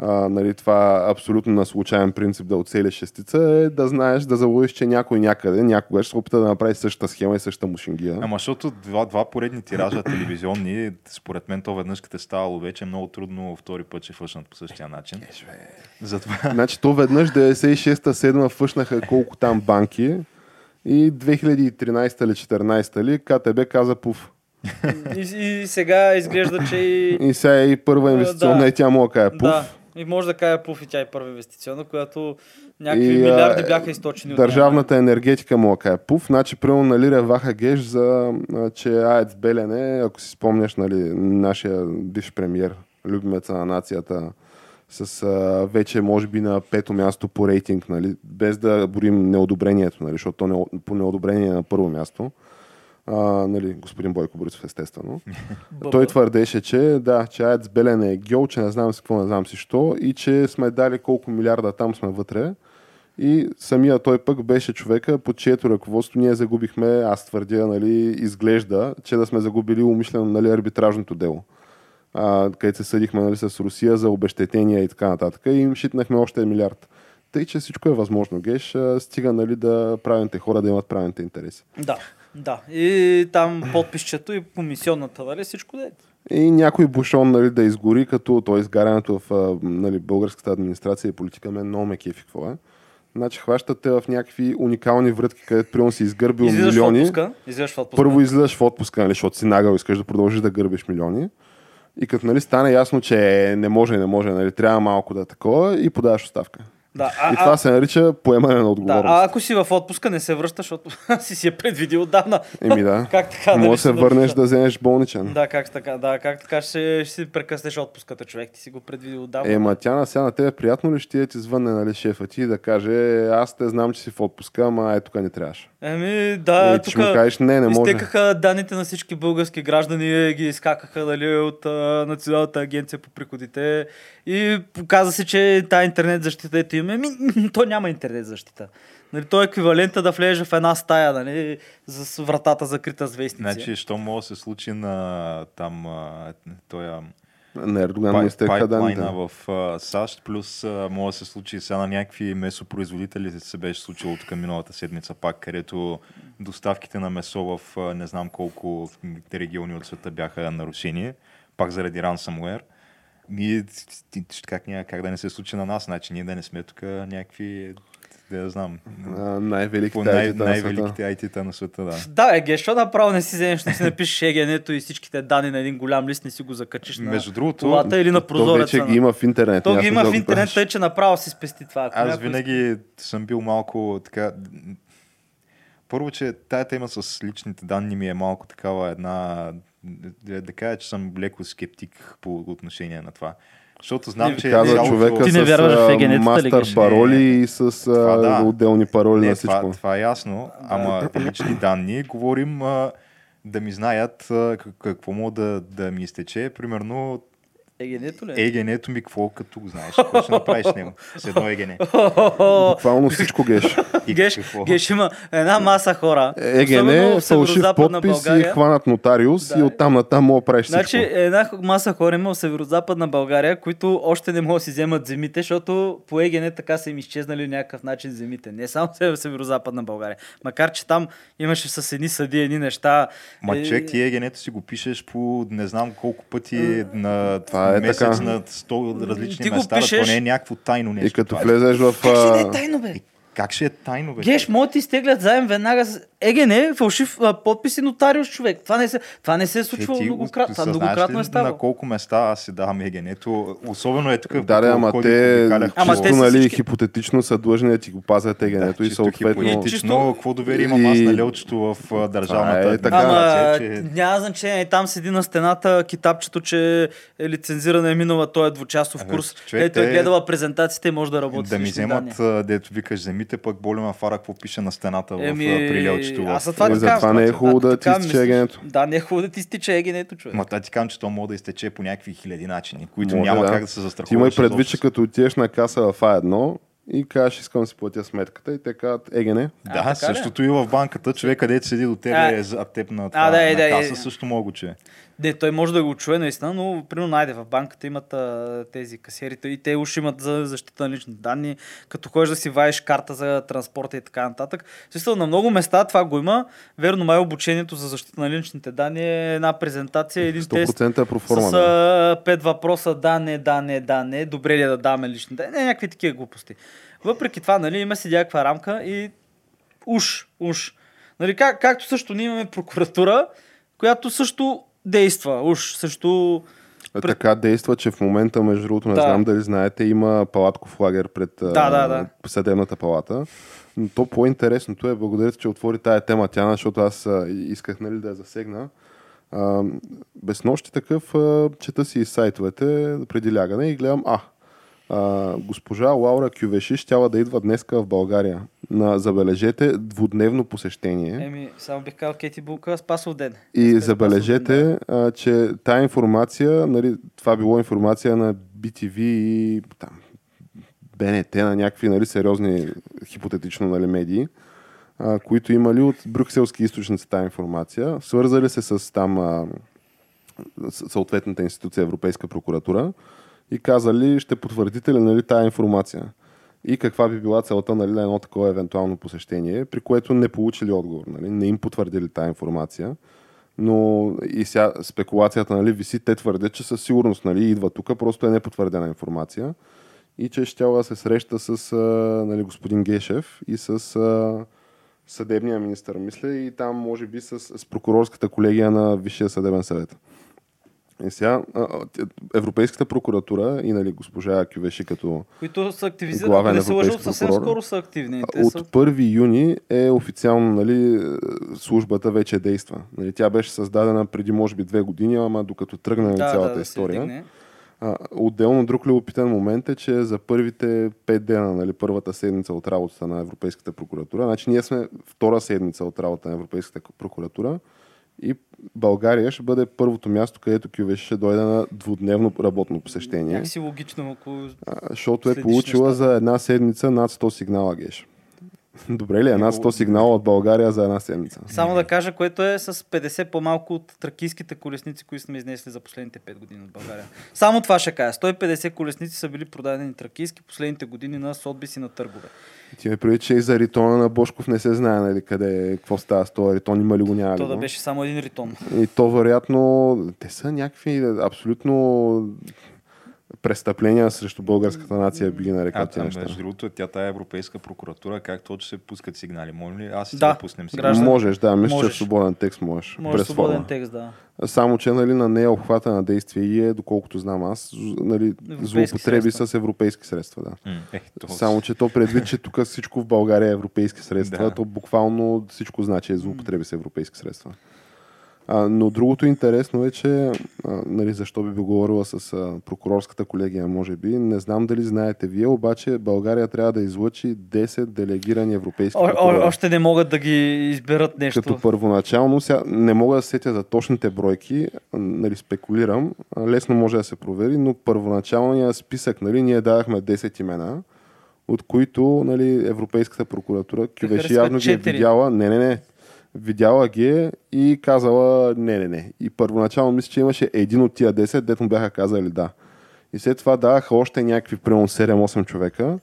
Speaker 3: а, нали, това абсолютно на случайен принцип да оцелиш шестица е да знаеш, да заловиш, че някой някъде, някога ще се опита да направи същата схема и същата мушингия.
Speaker 2: Ама защото два, два поредни тиража телевизионни, според мен то веднъж като е ставало вече, е много трудно втори път ще фъшнат по същия начин. Затова
Speaker 3: Значи то веднъж 96-та, 7 фъшнаха колко там банки и 2013 или 14 ли КТБ каза пуф.
Speaker 1: И, и сега изглежда, че и...
Speaker 3: И сега е и първа инвестиционна
Speaker 1: да.
Speaker 3: и тя му каже пуф.
Speaker 1: Да, и може да каже пуф и тя е първа инвестиционна, която някакви
Speaker 3: И,
Speaker 1: милиарди бяха източени от.
Speaker 3: Държавната енергетика му кае пуф. Значи, примерно, нали, реваха геш за, че АЕЦ Белене, ако си спомняш, нали, нашия бивш премьер, любимеца на нацията, с а, вече, може би, на пето място по рейтинг, нали, без да борим неодобрението, нали, защото то не, по неодобрение е на първо място. А, нали, господин Бойко Борисов, естествено. Той твърдеше, че да, че АЕЦ Белене е гьол, че не знам си какво, не знам си що и че сме дали колко милиарда там сме вътре. И самия той пък беше човека, под чието ръководство ние загубихме, аз твърдя, нали, изглежда, че да сме загубили умишлено нали, арбитражното дело. А, където се съдихме нали, с Русия за обещетения и така нататък. И им шитнахме още милиард. Тъй, че всичко е възможно. Геш, стига нали, да правилните хора да имат правилните интереси.
Speaker 1: Да, да. И там подписчето и комисионната, нали, всичко да е.
Speaker 3: И някой бушон нали, да изгори, като той изгарянето в нали, българската администрация и политика мен много ме кефи какво е. Значи хващате в някакви уникални врътки, където примерно си изгърбил
Speaker 1: Излизаш в
Speaker 3: милиони.
Speaker 1: отпуска. Излизаш в отпуска.
Speaker 3: Първо излизаш в отпуска, нали, защото си нагъл, искаш да продължиш да гърбиш милиони. И като нали, стане ясно, че не може, не може, нали, трябва малко да е такова и подаваш оставка.
Speaker 1: Да, а,
Speaker 3: и това
Speaker 1: а,
Speaker 3: се нарича поемане на
Speaker 1: да,
Speaker 3: отговорност.
Speaker 1: а ако си в отпуска, не се връщаш, защото си си е предвидил отдавна.
Speaker 3: Еми да.
Speaker 1: как така?
Speaker 3: Може да се върнеш да вземеш болничен.
Speaker 1: Да, как така, да, как така ще, ще си прекъснеш отпуската, човек. Ти си го предвидил отдавна.
Speaker 3: Е, ма тя на сега на тебе приятно ли ще ти е ти звънне, нали, шефа ти да каже, аз те знам, че си в отпуска, ама е тук не трябваше.
Speaker 1: Еми, да,
Speaker 3: ти
Speaker 1: тук
Speaker 3: му кажеш, не, не може.
Speaker 1: изтекаха данните на всички български граждани, ги изкакаха нали, от а, Националната агенция по приходите и показа се, че тази интернет защита ето има. Ми, то няма интернет защита. Нали, то е еквивалента да влезеш в една стая, нали, с вратата закрита с вестници.
Speaker 2: Значи, що може да се случи на там той а,
Speaker 3: На Ердоган не данните.
Speaker 2: пайплайна в а, САЩ, плюс а, може да се случи сега на някакви месопроизводители се беше случило тук миналата седмица пак, където доставките на месо в а, не знам колко региони от света бяха нарушени, пак заради ransomware. Ние, как, няма, как да не се случи на нас, значи ние да не сме тук някакви, да я знам,
Speaker 3: А, най-великите
Speaker 2: най-
Speaker 3: IT-та на света.
Speaker 2: най-великите IT-та на света, да.
Speaker 1: Да, е, ге, що направо не си вземеш, не си напишеш егенето и всичките данни на един голям лист, не си го закачиш на
Speaker 2: Между другото,
Speaker 1: колата или на
Speaker 3: То
Speaker 1: прозореца.
Speaker 3: вече
Speaker 1: на-
Speaker 3: ги има в интернет.
Speaker 1: То ги има в интернет, тъй че направо си спести това. Ако
Speaker 2: Аз винаги съм бил малко така... Първо, че тая тема с личните данни ми е малко такава една... Да, да кажа, че съм леко скептик по отношение на това. Защото знам,
Speaker 1: Не,
Speaker 2: че
Speaker 3: Каза
Speaker 2: цялото-
Speaker 3: човека
Speaker 1: Ти не
Speaker 3: с
Speaker 1: вярваш в
Speaker 3: а,
Speaker 1: егенетата ли,
Speaker 3: мастър
Speaker 1: Геш?
Speaker 3: пароли
Speaker 2: Не,
Speaker 3: и с
Speaker 2: Това да.
Speaker 3: отделни пароли
Speaker 2: Не,
Speaker 3: на всичко.
Speaker 2: това, това е ясно, ама лични данни говорим а, да ми знаят а, как- какво мога да, да ми изтече. Примерно
Speaker 1: Егенето ли?
Speaker 2: Егенето ми, какво като го знаеш? Какво ще направиш с него? С едно егене.
Speaker 3: Буквално всичко геш.
Speaker 2: И
Speaker 1: Геш,
Speaker 2: какво?
Speaker 1: геш има една маса хора. В
Speaker 3: фалшив подпис и
Speaker 1: България.
Speaker 3: хванат нотариус
Speaker 1: Да.
Speaker 3: и оттам натам мога правиш
Speaker 1: Значи
Speaker 3: всичко.
Speaker 1: една маса хора има в Северозападна България, които още не могат да си вземат земите, защото по ЕГН така са им изчезнали някакъв начин земите. Не само в Северозападна България. Макар, че там имаше с едни съди, едни неща.
Speaker 2: Ма
Speaker 1: Е,
Speaker 2: човек, ти егенето си го пишеш по не знам колко пъти на
Speaker 3: Това е
Speaker 2: месец
Speaker 3: така.
Speaker 2: на 100 различни
Speaker 1: Ти го
Speaker 2: места.
Speaker 1: пишеш-
Speaker 2: не е някакво тайно нещо.
Speaker 3: И като
Speaker 2: това е.
Speaker 3: влезеш в...
Speaker 1: Как ще
Speaker 3: а,
Speaker 1: е тайно, бе?
Speaker 2: Как ще е тайно, бе?
Speaker 1: Геш, могат ти изтеглят заем веднага ЕГН, фалшив а, подпис и нотариус човек. Това не се, това не се е
Speaker 2: Е,
Speaker 1: случвало
Speaker 2: ти
Speaker 1: многократно. Това многократно е ставало.
Speaker 2: На колко места аз си давам егенето? Особено е тук.
Speaker 3: Да, да, ама те
Speaker 1: Ама
Speaker 3: чисто,
Speaker 1: те са
Speaker 3: нали,
Speaker 1: всички-
Speaker 3: хипотетично са длъжни да ти го пазят егенето и
Speaker 2: чисто
Speaker 3: съответно...
Speaker 2: хипотетично,
Speaker 1: Чисто-
Speaker 2: какво доверие имам аз
Speaker 3: И-
Speaker 2: на лелчето в а, държавната
Speaker 3: е така.
Speaker 1: Ама
Speaker 2: че...
Speaker 1: няма значение. Там седи на стената китапчето, че е лицензирана е минала този двучасов
Speaker 2: Абе,
Speaker 1: курс.
Speaker 2: човек,
Speaker 1: Ето е
Speaker 2: те-
Speaker 1: гледала презентациите и може да работи
Speaker 2: Да ми вземат, дето викаш земите, пък боли ма фара, какво пише на стената в
Speaker 1: Еми,
Speaker 2: а, лелчето.
Speaker 1: аз за това
Speaker 3: Е,
Speaker 1: казвам.
Speaker 3: не е хубаво да ти изтече егенето.
Speaker 1: Да, не е хубаво да ти изтича егенето, човек.
Speaker 2: Ма та ти казвам, че то може да изтече по някакви хиляди начини, които
Speaker 3: Може,
Speaker 2: няма
Speaker 3: да.
Speaker 2: как да се застрахуваш.
Speaker 3: Ти има и
Speaker 2: изобщо.
Speaker 3: предвид, че като отидеш на каса в А1 и кажеш, искам да си платя сметката и те казват, еге не.
Speaker 1: А,
Speaker 2: Да,
Speaker 1: ли?
Speaker 2: същото и в банката. Човек, където седи до теб,
Speaker 1: А,
Speaker 2: е за теб на, това,
Speaker 1: да, е,
Speaker 2: на
Speaker 1: да, е.
Speaker 2: каса, също мога го
Speaker 1: Не, той може да го чуе наистина, но примерно найде в банката имат а, тези касиерите и те уж имат за защита на лични данни, като ходиш да си ваеш карта за транспорта и така нататък. Смисъл, на много места това го има. Верно, май обучението за защита на личните данни е една презентация, един тест
Speaker 3: 100% е проформа.
Speaker 1: с а, пет въпроса да, не, да, не, да, не, добре ли е да даме лични данни, не, някакви такива глупости. Въпреки това, нали, има си някаква рамка и уж, уж. Нали, как, както също ние имаме прокуратура, която също действа, уж също...
Speaker 3: Е, Така действа, че в момента, между другото, не
Speaker 1: Да.
Speaker 3: знам дали знаете, има палатков лагер пред
Speaker 1: Да, да, да.
Speaker 3: съдебната палата. Но то по-интересното е, благодаря, че отвори тая тема, Тяна, защото аз исках нали, да я засегна. А, без нощи такъв а, чета си сайтовете преди лягане и гледам, а, а, госпожа Лаура Кювеши щяла да идва днеска в България на, забележете, двудневно посещение.
Speaker 1: Еми, само бих казал Кети Булка, Спасов ден.
Speaker 3: И
Speaker 1: ден,
Speaker 3: забележете, а, че тая информация, нали, това било информация на BTV и там, БНТ, на някакви нали, сериозни хипотетично нали, медии, а, които имали от брюкселски източници тази информация, свързали се с там а, съответната институция Европейска прокуратура и казали, ще потвърдите ли нали, тая информация? И каква би била целта нали, на едно такова евентуално посещение, при което не получили отговор, нали, не им потвърдили тая информация. Но и сега спекулацията нали, виси, те твърдят, че със сигурност нали, идва тук, просто е непотвърдена информация и че ще да се среща с нали, господин Гешев и с съдебния министър, мисля, и там може би с, с прокурорската колегия на Висшия съдебен съвет. И сега Европейската прокуратура и нали, госпожа Кювеши като
Speaker 1: Които са активизирани,
Speaker 3: Главен
Speaker 1: не се лъжа,
Speaker 3: европейски
Speaker 1: съвсем скоро са активни. Те
Speaker 3: от
Speaker 1: са...
Speaker 3: 1 юни е официално, нали, службата вече действа. Нали, тя беше създадена преди може би две години, ама докато тръгна
Speaker 1: да,
Speaker 3: цялата
Speaker 1: да,
Speaker 3: история. А, отделно друг любопитен момент е, че за първите пет дена, нали, първата седмица от работата на Европейската прокуратура, значи ние сме втора седмица от работа на Европейската прокуратура и България ще бъде първото място, където Кювеш ще дойде на двудневно работно посещение,
Speaker 1: Някакси логично, ако...
Speaker 3: а, защото е получила
Speaker 1: нещата.
Speaker 3: за една седмица над 100 сигнала, Геш. Добре ли е? Над 100 сигнала от България за една седмица.
Speaker 1: Само да кажа, което е с 50 по-малко от тракийските колесници, които сме изнесли за последните 5 години от България. Само това ще кажа. 150 колесници са били продадени тракийски последните години на Сотбис и на търгове.
Speaker 3: Ти ме преди, че и за ритона на Бошков не се знае, нали, къде, е, какво става с този ритон, има ли го, няма ли
Speaker 1: То да беше само един ритон.
Speaker 3: И то вероятно, те са някакви абсолютно престъпления срещу българската нация, би ги нарекал
Speaker 2: А,
Speaker 3: тези неща.
Speaker 2: между другото, тя тая европейска прокуратура, как точно се пускат сигнали? Може ли аз
Speaker 1: Да,
Speaker 2: да пуснем сигнали?
Speaker 1: граждан.
Speaker 3: Можеш, да, мисля, че
Speaker 1: Можеш.
Speaker 3: в свободен текст можеш.
Speaker 1: Може
Speaker 3: без
Speaker 1: свободен
Speaker 3: форма.
Speaker 1: текст, да.
Speaker 3: Само, че нали, на нея обхвата на действие и е, доколкото знам аз, нали, злоупотреби
Speaker 1: средства.
Speaker 3: с европейски средства. Да.
Speaker 2: М, Е, то...
Speaker 3: Само, че то предвид, че тук всичко в България е европейски средства,
Speaker 2: Да.
Speaker 3: то буквално всичко значи е злоупотреби с европейски средства. А, но другото интересно е, че а, нали, защо би говорила с а, прокурорската колегия, може би. Не знам дали знаете вие, обаче България трябва да излъчи 10 делегирани европейски
Speaker 1: О,
Speaker 3: прокурори.
Speaker 1: о, още не могат да ги изберат нещо.
Speaker 3: Като първоначално, сега не мога да сетя за точните бройки, нали, спекулирам, лесно може да се провери, но първоначалния списък, нали, ние давахме 10 имена, от които нали, Европейската прокуратура
Speaker 1: харесват
Speaker 3: явно ги е видяла, не, не, не, видяла ги е и казала не, не, не. И първоначално мисля, че имаше един от тия 10, дето му бяха казали да. И след това даваха още някакви, примерно 7-8 човека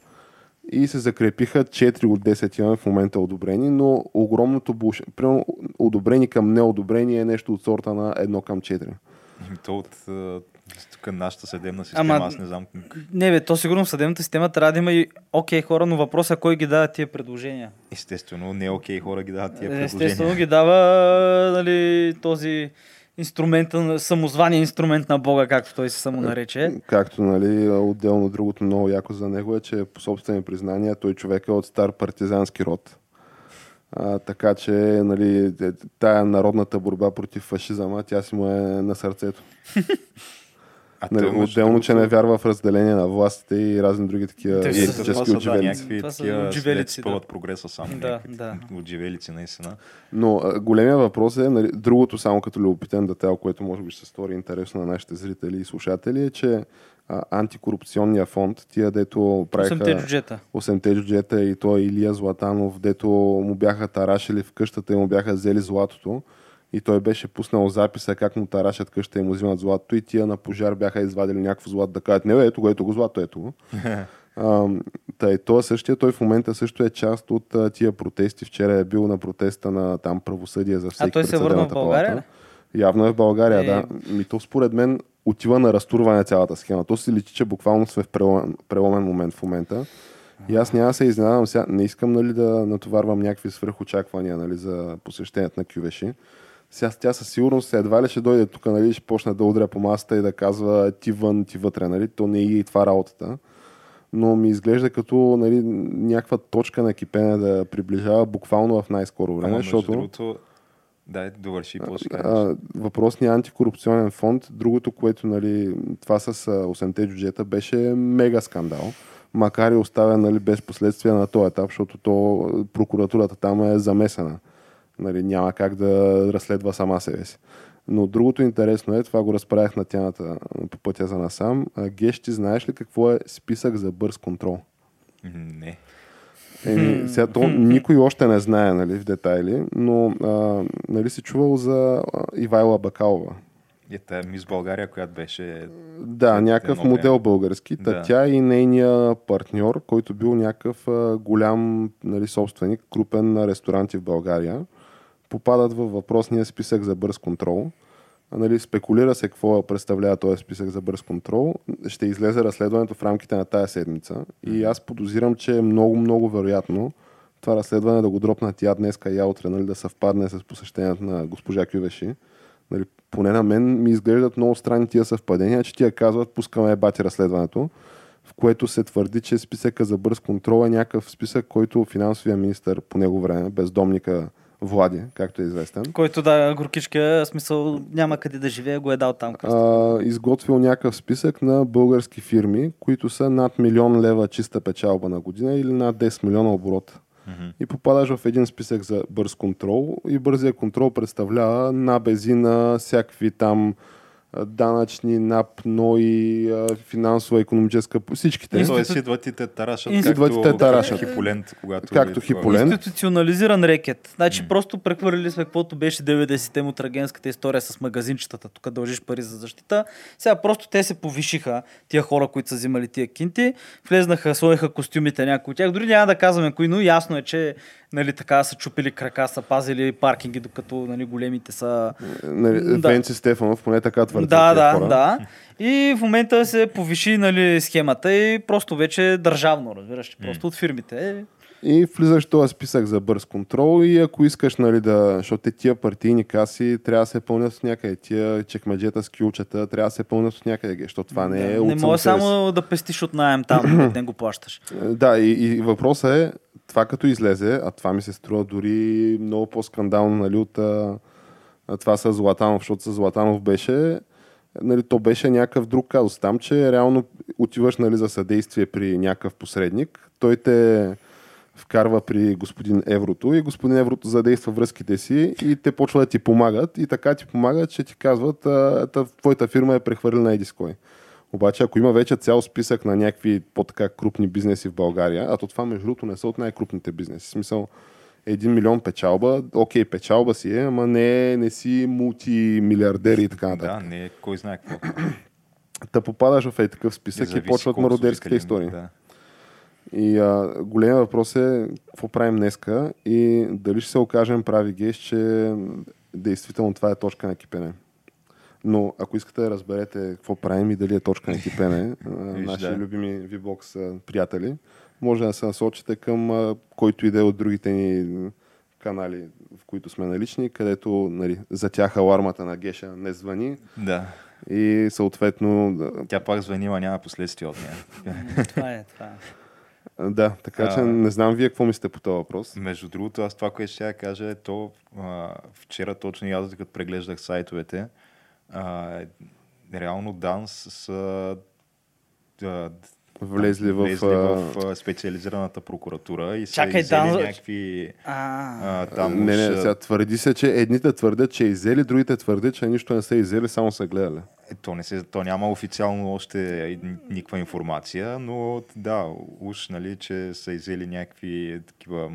Speaker 3: и се закрепиха 4 от 10 имаме в момента одобрени, но огромното буш... Примерно одобрени към неодобрени е нещо от сорта на 1 към 4.
Speaker 2: Ами То от тук нашата съдебна система,
Speaker 1: Ама-
Speaker 2: аз не знам.
Speaker 1: Не, бе, то сигурно в съдебната система трябва да има и окей хора, но въпросът е кой ги дава тия предложения.
Speaker 2: Естествено, не е окей хора ги дават тия
Speaker 1: Естествено
Speaker 2: предложения.
Speaker 1: ги дава нали, този инструмента, на- самозвания инструмент на Бога, както той се самонарече.
Speaker 3: Както, нали, отделно другото много яко за него е, че по собствени признания той човек е от стар партизански род. А, така че, нали, е, тая народната борба против фашизъма, тя си му е на сърцето.
Speaker 2: А
Speaker 3: Нали, отделно, че не вярва в разделение на властите и разни други такива
Speaker 1: Те
Speaker 2: Е,
Speaker 3: политически
Speaker 2: са, да, някакви такива
Speaker 1: отживелици, да.
Speaker 2: прогреса само.
Speaker 1: Да,
Speaker 2: някакви
Speaker 1: да.
Speaker 2: Отживелици, наистина.
Speaker 3: Но а, големия въпрос е, нали, другото само като любопитен детайл, което може би ще се стори интересно на нашите зрители и слушатели, е, че а, антикорупционния фонд, тия дето правиха...
Speaker 1: Осемте джуджета.
Speaker 3: 8-те джуджета и той Илия Златанов, дето му бяха тарашили в къщата и му бяха взели златото. И той беше пуснал записа как му тарашат къща и му взимат златото и тия на пожар бяха извадили някакво злато да кажат, не ето го, ето го злато, ето го. А, Та той същия, той в момента също е част от а, тия протести. Вчера е бил на протеста на там правосъдие за всеки
Speaker 1: той се върна в България,
Speaker 3: палата. Явно е в България,
Speaker 1: Е.
Speaker 3: да. Ми то според мен отива на разтурване цялата схема. То си личи, че буквално сме в преломен, преломен момент в момента. И аз няма се изненадам сега. Не искам нали, да натоварвам някакви свръхочаквания нали, за посещението на Кювеши. Сега тя със сигурност едва ли ще дойде тук, нали, ще почне да удря по масата и да казва ти вън, ти вътре, нали? То не е и това работата. Но ми изглежда като нали, някаква точка на кипене да приближава буквално в най-скоро време,
Speaker 2: Ама,
Speaker 3: защото
Speaker 2: другото, дай, довърши, после
Speaker 3: а, въпросният антикорупционен фонд, другото, което нали, това с а, 8-те джуджета беше мега скандал. Макар и оставя нали, без последствия на този етап, защото то, прокуратурата там е замесена. Нали, няма как да разследва сама себе си. Но другото интересно е, това го разправях на тяната по пътя за насам. Геш, ти знаеш ли какво е списък за бърз контрол?
Speaker 2: Не.
Speaker 3: Еми, сега то никой още не знае нали, в детайли, но а, нали си чувал за Ивайла Бакалова?
Speaker 2: Е, тая мис България, която беше...
Speaker 3: Да, някакъв
Speaker 2: едно
Speaker 3: модел български. Та
Speaker 2: Да.
Speaker 3: Тя и нейния партньор, който бил някакъв а, голям нали, собственик, крупен на ресторанти в България, попадат във въпросния списък за бърз контрол. А, нали, спекулира се какво представлява този списък за бърз контрол. Ще излезе разследването в рамките на тая седмица. И аз подозирам, че е много, много вероятно това разследване да го дропнат я днеска, я утре, нали, да съвпадне с посещението на госпожа Кювеши. Нали, поне на мен ми изглеждат много странни тия съвпадения, че тия казват, пускаме бати разследването, в което се твърди, че списъка за бърз контрол е някакъв списък, който финансовия министр по него време, бездомника Влади, както е известен,
Speaker 1: Който да, горкичка, смисъл няма къде да живее, го е дал там. кръста.
Speaker 3: а, изготвил някакъв списък на български фирми, които са над милион лева чиста печалба на година или над 10 милиона оборот. И попадаш в един списък за бърз контрол и бързия контрол представлява набези на всякакви там данъчни, НАП, НОИ, финансова, економическа, всичките.
Speaker 1: Институт-
Speaker 2: Тоест идват и те тарашат,
Speaker 1: Идват
Speaker 2: както
Speaker 3: и те тарашат.
Speaker 2: хиполент, когато...
Speaker 3: Както
Speaker 2: е
Speaker 3: хиполент.
Speaker 1: Институционализиран рекет. Значи просто прехвърлили сме каквото беше 90-те му трагенската история с магазинчетата. Тук дължиш пари за защита. Сега просто те се повишиха, тия хора, които са взимали тия кинти. Влезнаха, сложиха костюмите някои от тях. Дори няма да казваме кои, но ясно е, че нали, така са чупили крака, са пазили паркинги, докато нали, големите са
Speaker 3: Нали,
Speaker 1: Да.
Speaker 3: Венци Стефанов, поне така твърди.
Speaker 1: да, да,
Speaker 3: хора.
Speaker 1: да. И в момента се повиши нали, схемата и просто вече е държавно, разбираш, просто от фирмите.
Speaker 3: И влизаш в този списък за бърз контрол и ако искаш, нали, да, защото те тия партийни каси трябва да се пълнят с някъде, тия чекмеджета с кюлчета трябва да се пълнят с някъде, защото това не е
Speaker 1: не
Speaker 3: от
Speaker 1: може
Speaker 3: само
Speaker 1: да пестиш от найем там, не го плащаш.
Speaker 3: Да, и, и въпросът е, това като излезе, а това ми се струва дори много по-скандално нали, от а, това с Златанов, защото с Златанов беше, нали, то беше някакъв друг казус там, че реално отиваш нали, за съдействие при някакъв посредник, той те вкарва при господин Еврото и господин Еврото задейства връзките си и те почват да ти помагат и така ти помагат, че ти казват а, та, твоята фирма е прехвърлена едис кой. Обаче, ако има вече цял списък на някакви по-така крупни бизнеси в България, а то това между другото не са от най-крупните бизнеси. В смисъл, един милион печалба, окей, печалба си е, ама не, не си мултимилиардери и така нататък.
Speaker 2: Да, не е кой знае какво.
Speaker 3: Та попадаш в е такъв списък и, почват мародерските истории.
Speaker 2: Да.
Speaker 3: И а, големия въпрос е какво правим днеска и дали ще се окажем прави геш, че действително това е точка на кипене. Но ако искате да разберете какво правим и дали е точка на кипене, наши
Speaker 2: да.
Speaker 3: любими VBOX приятели, може да се насочите към който иде от другите ни канали, в които сме налични, където нали, за тях алармата на Геша не звъни
Speaker 2: да.
Speaker 3: и съответно
Speaker 2: Тя пак звъни, ама няма последствия от нея.
Speaker 1: това е, това е.
Speaker 3: да така че
Speaker 2: А.
Speaker 3: не знам вие какво мислите по този въпрос.
Speaker 2: Между другото, аз това, което ще я кажа е то, а, вчера точно и аз като преглеждах сайтовете, а, реално Данс са а,
Speaker 3: Влезли в,
Speaker 2: влезли в а, специализираната прокуратура и са
Speaker 1: Чакай,
Speaker 2: иззели
Speaker 1: Данс-
Speaker 2: някакви...
Speaker 1: А,
Speaker 2: А, там
Speaker 3: не, не, сега твърди се, че едните твърдят, че е иззели, другите твърдят, че нищо не са иззели, само са гледали.
Speaker 2: Е, То, не се, то няма официално още никаква информация, но да, уж, нали, че са изели някакви такива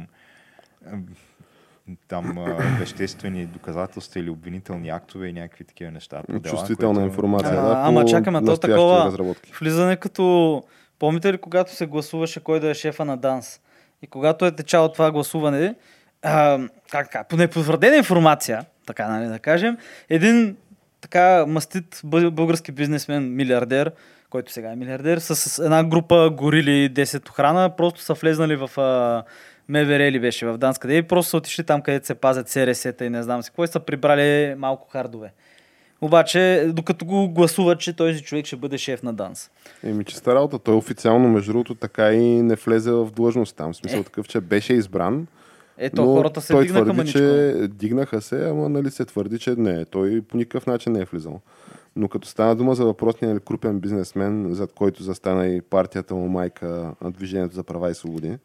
Speaker 2: там а, веществени доказателства или обвинителни актове и някакви такива неща. по дела,
Speaker 3: Чувствителна
Speaker 2: което-
Speaker 3: информация.
Speaker 1: Ама-
Speaker 3: да,
Speaker 1: ама
Speaker 3: по
Speaker 1: чакаме, то такова-
Speaker 3: разработки.
Speaker 1: влизане като... Помните ли, когато се гласуваше кой да е шефа на ДАНС? И когато е течало това гласуване, а, как така, по непотвърдена информация, така нали да кажем, един така мастит бъ- български бизнесмен, милиардер, който сега е милиардер, с, с една група горили 10 охрана, просто са влезнали в а, МВР ли беше в Данска и просто са отишли там, където се пазят СРС-та и не знам си какво, и са прибрали малко хардове. Обаче, докато го гласуват, че този човек ще бъде шеф на ДАНС.
Speaker 3: Еми, чиста работа. Той официално, между другото, така и не влезе в длъжност там. В смисъл
Speaker 1: Е.
Speaker 3: такъв, че беше избран.
Speaker 1: Ето,
Speaker 3: но
Speaker 1: хората се
Speaker 3: той
Speaker 1: дигнаха
Speaker 3: твърди,
Speaker 1: маничко.
Speaker 3: че дигнаха се, ама нали се твърди, че не. Той по никакъв начин не е влизал. Но като стана дума за въпросния крупен бизнесмен, зад който застана и партията му майка на Движението за права и свободи,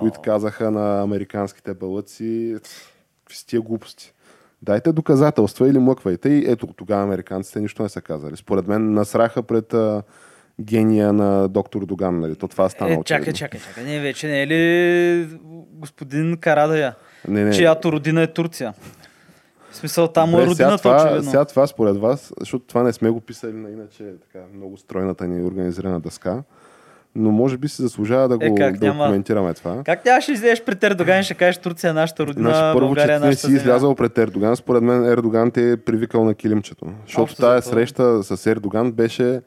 Speaker 3: които казаха на американските балъци с тия глупости. Дайте доказателства или млъквайте. И ето тогава американците нищо не са казали. Според мен насраха пред а, гения на доктор Доган. Нали? То това стана
Speaker 1: Е, чакай, чакай, чакай. Не, вече не е ли господин Карадая,
Speaker 3: Не, не.
Speaker 1: чиято родина е Турция? В смисъл, там е
Speaker 3: сега
Speaker 1: родината,
Speaker 3: това,
Speaker 1: очевидно.
Speaker 3: сега това според вас, защото това не сме го писали на иначе така много стройната ни организирана дъска, но може би си заслужава да го
Speaker 1: Е, как,
Speaker 3: да
Speaker 1: няма-
Speaker 3: коментираме това.
Speaker 1: Как тя ще излезеш пред Ердоган и ще кажеш Турция е нашата родина,
Speaker 3: Значи, първо,
Speaker 1: България е нашата
Speaker 3: си
Speaker 1: земя?
Speaker 3: излязал пред Ердоган. Според мен Ердоган те е привикал на килимчето. Защото
Speaker 1: Общо
Speaker 3: тая среща с Ердоган беше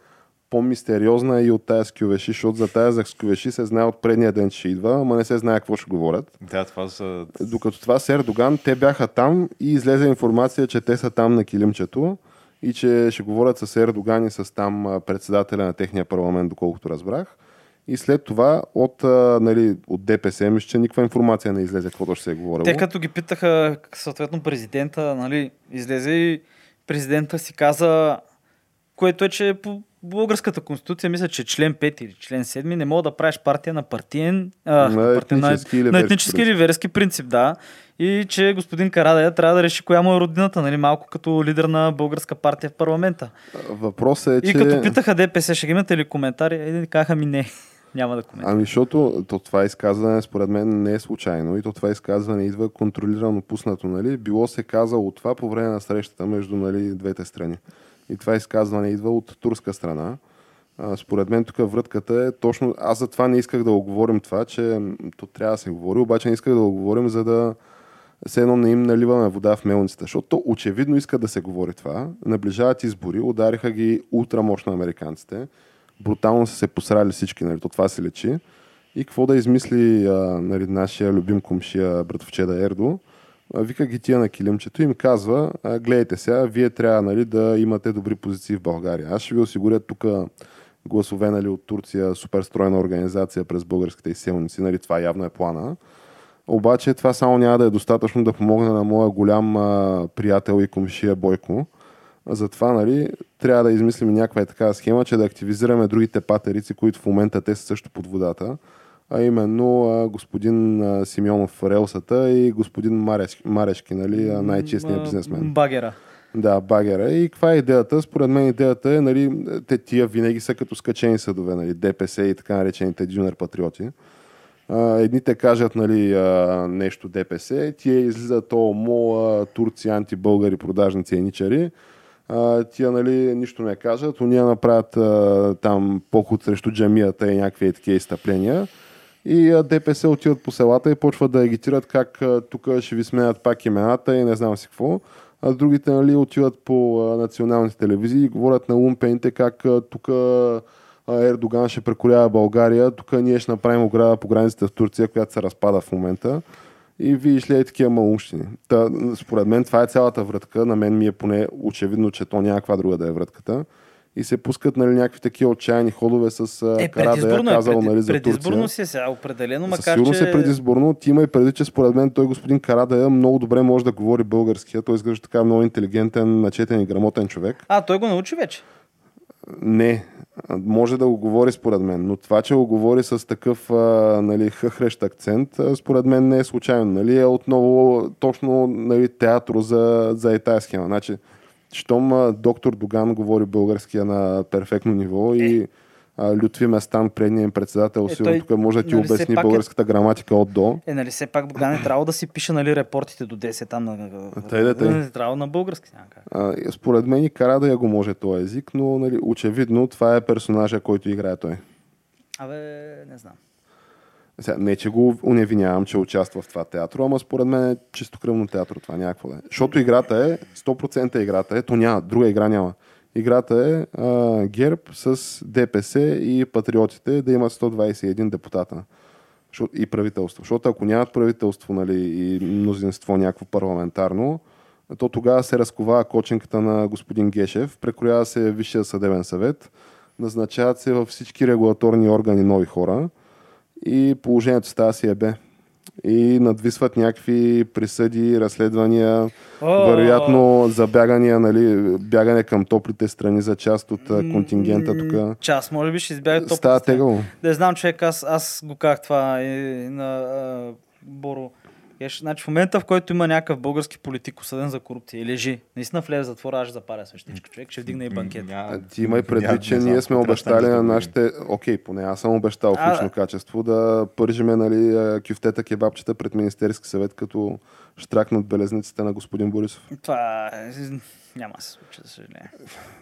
Speaker 3: по-мистериозна и от тая с Кювеши, защото за тая за Кювеши се знае от предния ден, че ще идва, ама не се знае какво ще говорят.
Speaker 2: Да, това са...
Speaker 3: Докато това с Ердоган, те бяха там и излезе информация, че те са там на килимчето и че ще говорят с Ердоган и с там председателя на техния парламент, доколкото разбрах. И след това от, а, нали, от ДПС, мисля, че никаква информация не излезе, каквото ще се е говорило.
Speaker 1: Те като ги питаха, съответно, президента, нали, излезе и президента си каза, което е, че по българската конституция, мисля, че член 5 или член 7 не мога да правиш партия на партиен, а,
Speaker 3: На
Speaker 1: партиен, на,
Speaker 3: етнически или
Speaker 1: на етнически
Speaker 3: принцип.
Speaker 1: или верски принцип, да. И че господин Карадая трябва да реши коя му е родината, нали, малко като лидер на българска партия в парламента.
Speaker 3: Въпросът е,
Speaker 1: И
Speaker 3: че...
Speaker 1: като питаха ДПС, ще ги имате ли коментари, един казаха ми не, няма да коментирам.
Speaker 3: Ами, защото то това изказване според мен не е случайно и то това изказване идва контролирано пуснато, нали? Било се казало това по време на срещата между нали, двете страни. И това изказване идва от турска страна. А, според мен тук врътката е точно... Аз за това не исках да го говорим това, че то трябва да се говори, обаче не исках да го говорим, за да все едно не им наливаме вода в мелницата, защото то очевидно иска да се говори това. Наближават избори, удариха ги ултрамощно американците. Брутално са се посрали всички, нали, то това се лечи. И какво да измисли а, нали, нашия любим комшия братовчеда Ердо, а, вика ги тия на килимчето и им казва, а, гледайте сега, вие трябва нали, да имате добри позиции в България. Аз ще ви осигуря тук гласове нали, от Турция, супер стройна организация през българските изселници, нали, това явно е плана. Обаче това само няма да е достатъчно да помогне на моя голям а, приятел и комшия Бойко. Затова нали, трябва да измислим някаква е такава схема, че да активизираме другите патерици, които в момента те са също под водата. А именно а, господин а, Симеонов в релсата и господин Марешки, Марешки нали, най-честният бизнесмен.
Speaker 1: Багера.
Speaker 3: Да, багера. И каква е идеята? Според мен идеята е, нали, те тия винаги са като скачени съдове, нали, ДПС и така наречените джунер патриоти. Едните кажат нали, нещо ДПС, тия излизат ОМО, а, турци, антибългари, продажници, еничари. Тия нали, нищо не кажат, уния направят а, там поход срещу джамията и някакви такива изстъпления. И ДПС отиват по селата и почват да агитират как тук ще ви сменят пак имената и не знам си какво. А другите нали, отиват по а, националните телевизии и говорят на лумпените как тук Ердоган ще прекорява България, тук ние ще направим ограда по границата в Турция, която се разпада в момента. И видиш ли е такива малумщини. Та, според мен това е цялата вратка. На мен ми е поне очевидно, че то някаква друга да е вратката. И се пускат нали, някакви такива отчаяни ходове с
Speaker 1: Е,
Speaker 3: Карадая,
Speaker 1: предизборно е.
Speaker 3: казал
Speaker 1: Преди,
Speaker 3: нали, за
Speaker 1: предизборно
Speaker 3: Турция.
Speaker 1: си е сега, определено,
Speaker 3: Със
Speaker 1: макар
Speaker 3: сигурност
Speaker 1: че...
Speaker 3: е предизборно. Ти има и преди, че според мен той господин Карадая много добре може да говори български. Той изглежда така много интелигентен, начетен и грамотен човек.
Speaker 1: А, той го научи вече.
Speaker 3: Не, може да го говори според мен, но това, че го говори с такъв нали, хъхрещ акцент, според мен не е случайно. Нали, е отново точно нали, театро за, за и тази схема. Значи, щом доктор Доган говори българския на перфектно ниво и а, Лютви Местан, предния им председател,
Speaker 1: Е,
Speaker 3: сигурно
Speaker 1: той,
Speaker 3: тук може да ти
Speaker 1: нали,
Speaker 3: обясни
Speaker 1: е-
Speaker 3: българската граматика от до.
Speaker 1: Е, нали все пак Богдан е трябвало да си пише нали, репортите до 10 там на...
Speaker 3: Тъй да, тъй.
Speaker 1: Е трябвало на български.
Speaker 3: А, според мен и кара да я го може този език, но нали, очевидно това е персонажа, който играе той.
Speaker 1: Абе, не знам.
Speaker 3: Сега, не, че го уневинявам, че участва в това театро, ама според мен е чистокръвно театро това, някакво да е. Защото играта е, 100% играта е, то няма, друга игра няма. Играта е а, ГЕРБ с ДПС и патриотите да имат 121 депутата. И правителство. Защото ако нямат правителство нали, и мнозинство някакво парламентарно, то тогава се разковава коченката на господин Гешев, прекроява се Висшия съдебен съвет, назначават се във всички регулаторни органи нови хора и положението става си ебе. И надвисват някакви присъди, разследвания,
Speaker 1: О!
Speaker 3: вероятно забягания, нали, бягане към топлите страни за част от контингента тук.
Speaker 1: Час, може би ще избяга топлите
Speaker 3: Става тегаво.
Speaker 1: Да знам, човек, аз, аз го казах това и на а, Боро. Еш, значи в момента, в който има някакъв български политик осъден за корупция и лежи, наистина влезе в затвора, аз ще запаля същичка човек, ще вдигне и банкет.
Speaker 3: А ти имай предвид, че ние сме обещали на нашите... Окей, поне аз съм обещал в лично качество да пържиме нали, кюфтета кебабчета пред Министерски съвет, като штракнат белезниците на господин Борисов.
Speaker 1: Това е, няма да се случи, за съжаление.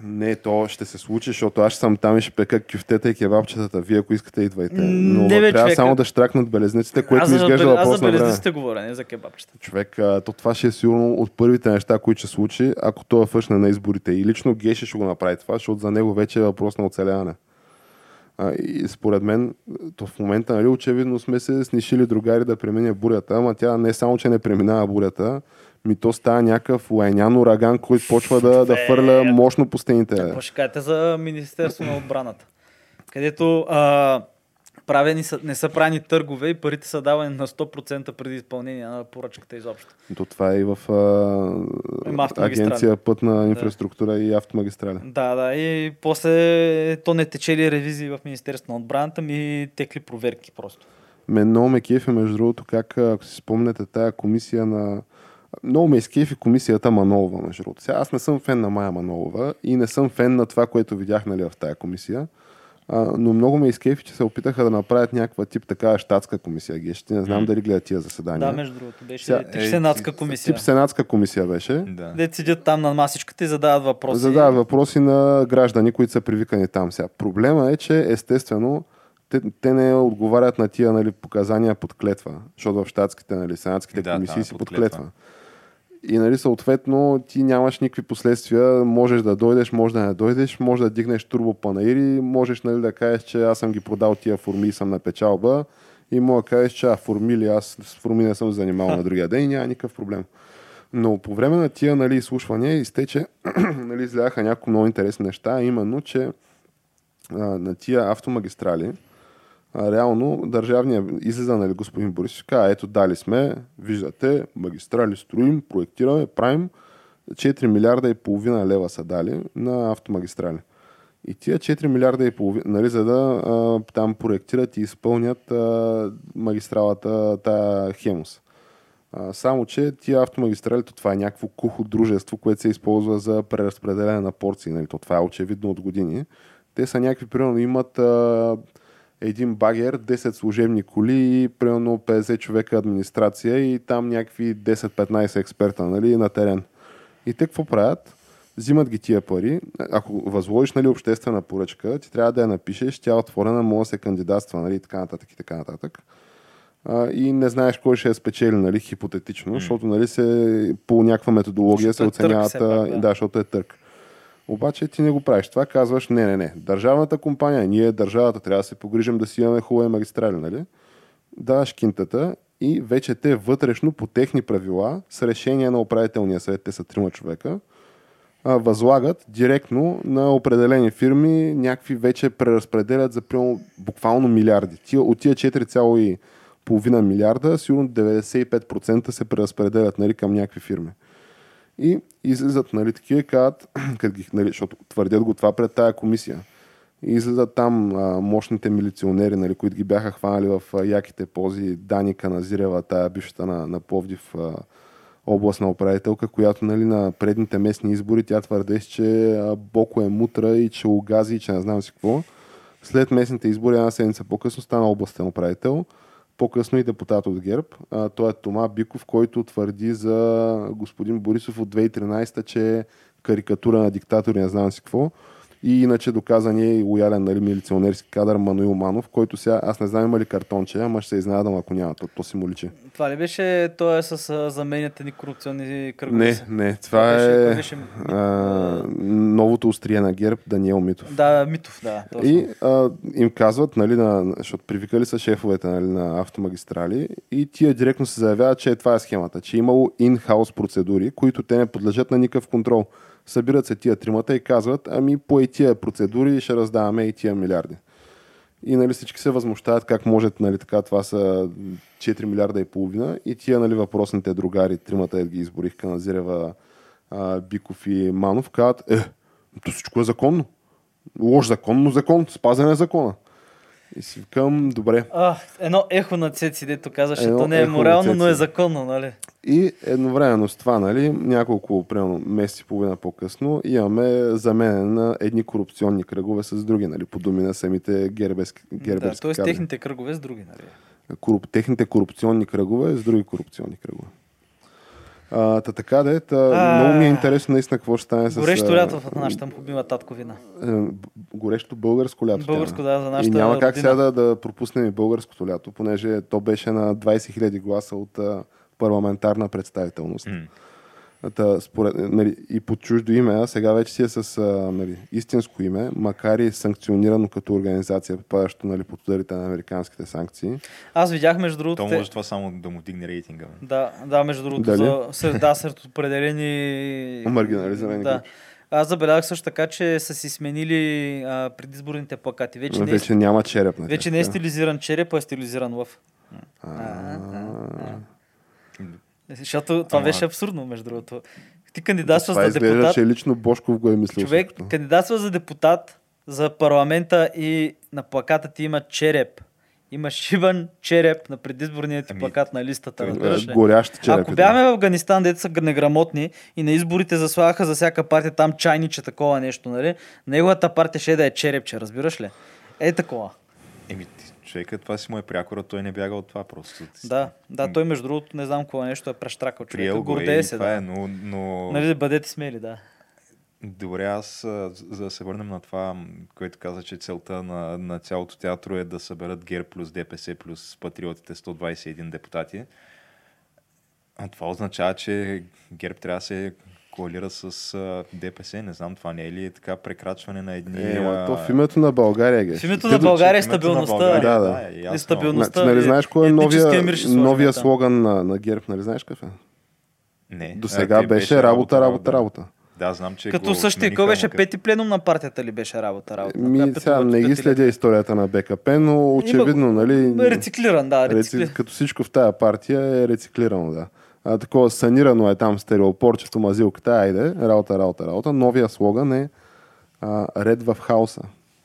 Speaker 3: Не, то ще се случи, защото аз съм там и ще пека кюфтета и кебабчетата. Вие, ако искате, идвайте. Но
Speaker 1: не, бе,
Speaker 3: трябва
Speaker 1: човека.
Speaker 3: само да штракнат белезниците, което
Speaker 1: аз
Speaker 3: ми
Speaker 1: за,
Speaker 3: изглежда
Speaker 1: бел- аз
Speaker 3: въпрос
Speaker 1: за белезниците говоря, не за кебабчета.
Speaker 3: Човек, то това ще е сигурно от първите неща, които ще случи, ако той фъшне на изборите. И лично Геше ще го направи това, защото за него вече е въпрос на оцеляване. А, и според мен, то в момента, нали, очевидно сме се снишили другари да премине бурята, ама тя не само, че не преминава бурята, ми то става някакъв лайнян ураган, който почва да, да фърля мощно по стените.
Speaker 1: Какво ще кажете за Министерство на отбраната? Където а, правени са, не са правени търгове и парите са давани на 100% преди изпълнение на поръчката изобщо.
Speaker 3: То това е и в а, агенция пътна инфраструктура и автомагистрали.
Speaker 1: Да, да, и после то не тече ли ревизии в Министерство на отбраната, ми текли проверки просто.
Speaker 3: Мен много ме кефи, между другото, как, ако си спомняте, тая комисия на... Много ме изкефи комисията Манолова, между другото. Сега аз не съм фен на Майя Манолова и не съм фен на това, което видях нали, в тая комисия. А, но много ме изкефи, че се опитаха да направят някаква тип такава щатска комисия. Геш, ти не знам дали гледат тия заседания.
Speaker 1: Да, между другото, беше
Speaker 3: Сега,
Speaker 1: тип
Speaker 2: е,
Speaker 1: сенатска комисия.
Speaker 3: Тип сенатска комисия беше.
Speaker 2: Да.
Speaker 1: Де седят там на масичката и задават въпроси.
Speaker 3: Задават въпроси на граждани, които са привикани там. Сега, проблема е, че естествено те, те не отговарят на тия нали, показания под клетва, защото в щатските, нали, сенатските
Speaker 2: Да, там
Speaker 3: комисии
Speaker 2: е
Speaker 3: си
Speaker 2: под клетва.
Speaker 3: И нали, съответно ти нямаш никакви последствия, можеш да дойдеш, може да не дойдеш, може да дигнеш турбопанаири, можеш нали, да кажеш, че аз съм ги продал тия форми и съм на печалба и мога да кажеш, че а, форми ли, аз с форми не съм занимавал на другия ден и няма никакъв проблем. Но по време на тия нали, изслушвания изтече, нали, изляха няколко много интересни неща, именно, че а, на тия автомагистрали Реално държавния излиза, нали, господин Борисов, казва, ето дали сме, виждате, магистрали строим, проектираме, правим. 4 милиарда и половина лева са дали на автомагистрали. И тия 4 милиарда и половина, нали, за да а, там проектират и изпълнят а, магистралата, тая Хемус. А, само, че тия автомагистрали, то това е някакво кухо дружество, което се използва за преразпределение на порции. Нали? То това е очевидно от години. Те са някакви, примерно, имат а, един багер, 10 служебни коли и примерно 50 човека администрация и там някакви 10-15 експерта нали, на терен. И те какво правят? Взимат ги тия пари. Ако възложиш нали, обществена поръчка, ти трябва да я напишеш, тя е отворена, може да се кандидатства, нали, и така нататък и така нататък. А, и не знаеш кой ще я спечели, нали, хипотетично, mm. защото нали, се, по някаква методология
Speaker 1: Защото
Speaker 3: се
Speaker 1: е търг
Speaker 3: оценяват.
Speaker 1: все пак,
Speaker 3: а,
Speaker 1: да.
Speaker 3: да, защото е търк. Обаче ти не го правиш. Това казваш, не, не, не. Държавната компания, ние държавата трябва да се погрижим да си имаме хубави магистрали, нали? Даваш кинтата и вече те вътрешно по техни правила с решение на управителния съвет, те са трима човека, възлагат директно на определени фирми, някакви вече преразпределят за примерно, буквално милиарди. Тия, от тия 4,5 милиарда, сигурно 95% се преразпределят нали, към някакви фирми. И излизат нали, такива казват, като ги, нали, защото твърдят го това пред тая комисия. И излизат там а, мощните милиционери, нали, които ги бяха хванали в а, яките пози, Даника Назирева, тая бившата на, на Пловдив а, областна управителка, която нали, на предните местни избори тя твърдеше, че Боко е мутра и че угази и че не знам си какво. След местните избори една седмица по-късно стана областен управител, по-късно и депутат от ГЕРБ. А, той е Тома Биков, който твърди за господин Борисов от 2013, че е карикатура на диктатор и не знам си какво. И иначе доказания и лоялен нали, милиционерски кадър Мануил Манов, който сега, аз не знам има ли картонче, ама ще се изненадам ако няма, то, то си му личи.
Speaker 1: Това ли беше, той е с заменяте ни корупционни кръгове?
Speaker 3: Не, не, това
Speaker 1: беше-
Speaker 3: е
Speaker 1: беше?
Speaker 3: а, новото острие на ГЕРБ, Даниел Митов.
Speaker 1: Да, Митов, да. Точно.
Speaker 3: И а, им казват, нали, на, защото привикали са шефовете нали, на автомагистрали и тия директно се заявяват, че това е схемата, че е имало in-house процедури, които те не подлежат на никакъв контрол. Събират се тия тримата и казват, ами по и тия процедури ще раздаваме и тия милиарди. И нали, всички се възмущават как може, нали, така, това са 4 милиарда и половина и тия нали, въпросните другари, тримата ги изборих, Каназирева, Биков и Манов, казват, е, то всичко е законно. Лош закон, но закон, спазен е закона. И си викам, добре.
Speaker 1: А, едно ехо на Цеци, дето казваше,
Speaker 3: Едно
Speaker 1: то не е морално, но е законно, нали?
Speaker 3: И едновременно с това, нали, няколко, примерно, месеци и половина по-късно, имаме замене на едни корупционни кръгове с други, нали, по думи на самите герберски,
Speaker 1: Да, т.е. техните кръгове с други, нали?
Speaker 3: Коруп, техните корупционни кръгове с други корупционни кръгове. А, та така да е, та,
Speaker 1: А.
Speaker 3: много ми е интересно наистина какво ще стане с...
Speaker 1: Горещо лято в нашата любима татковина.
Speaker 3: е, горещо българско лято.
Speaker 1: Българско, да, за
Speaker 3: И
Speaker 1: нашата
Speaker 3: няма как сега да, да пропуснем и българското лято, понеже то беше на 20 000 гласа от парламентарна представителност.
Speaker 2: М.
Speaker 3: Та, според, нали, и под чуждо име, а сега вече си е с а, нали, истинско име, макар и санкционирано като организация, попадащо нали, под ударите на американските санкции.
Speaker 1: Аз видях, между другото...
Speaker 2: То
Speaker 1: те-
Speaker 2: може това само да му вдигне рейтинга.
Speaker 1: Да, да, между другото,
Speaker 3: Дали?
Speaker 1: за, сред, да, сред определени...
Speaker 3: Маргинализирани
Speaker 1: Да.
Speaker 3: групи.
Speaker 1: Аз забелязах също така, че са си сменили а, предизборните плакати. Вече, не е,
Speaker 3: Вече няма череп на
Speaker 1: вече не е стилизиран череп, а е стилизиран лъв.
Speaker 3: А,
Speaker 1: Защото това
Speaker 2: Ама-
Speaker 1: беше абсурдно, между другото. Ти кандидатства за
Speaker 3: изглежда,
Speaker 1: депутат.
Speaker 3: че лично Бошков го е мислил.
Speaker 1: Човек
Speaker 3: същото.
Speaker 1: кандидатства за депутат за парламента и на плаката ти има череп. Има шибан череп на предизборния ти
Speaker 2: Ами,
Speaker 1: плакат на листата.
Speaker 3: Е? Горящ череп.
Speaker 1: Ако бяхме в Афганистан, дето са неграмотни и на изборите заслагаха за всяка партия там чайниче такова нещо, нали? Неговата партия ще е да е черепче, разбираш ли? Е такова.
Speaker 2: Еми, ти- човека, това си му е прякора, той не бяга от това просто.
Speaker 1: Да, да, той между другото не знам какво нещо е прещракал човека.
Speaker 2: Приел го
Speaker 1: Гордее се,
Speaker 2: това
Speaker 1: да.
Speaker 2: е, но, но...
Speaker 1: Нали, бъдете смели, да.
Speaker 2: Добре, аз, за да се върнем на това, което каза, че целта на, на цялото театро е да съберат ГЕР плюс ДПС плюс патриотите 121 депутати. А това означава, че ГЕРБ трябва да се коалира с а, ДПС. Не знам, това не е ли така прекрачване на едни...
Speaker 3: Е,
Speaker 2: а,
Speaker 3: то в името на България, Геш.
Speaker 1: В името на България е
Speaker 2: в името на
Speaker 1: стабилността.
Speaker 2: България,
Speaker 3: Да, да.
Speaker 2: е
Speaker 1: И
Speaker 2: ясно.
Speaker 1: стабилността.
Speaker 3: Значи, нали
Speaker 1: е-
Speaker 3: знаеш кой е новия, новия слоган на, на ГЕРБ? Нали знаеш какъв е?
Speaker 2: Не.
Speaker 3: До сега
Speaker 2: те
Speaker 3: беше работа, работа, работа.
Speaker 2: Да, знам, че
Speaker 1: Като
Speaker 2: го
Speaker 1: същия, кой беше
Speaker 2: като-
Speaker 1: пети пленум на партията ли беше работа? работа?
Speaker 3: Ми,
Speaker 1: Коя
Speaker 3: сега не ги следя историята на БКП, но очевидно, нали...
Speaker 1: Рециклиран, да,
Speaker 3: Реци...
Speaker 1: рециклиран.
Speaker 3: Като всичко в тая партия е рециклирано, да. А, такова санирано е там стереопорчето, мазилката, айде, работа, работа, работа. Новия слоган е а, ред в хаоса.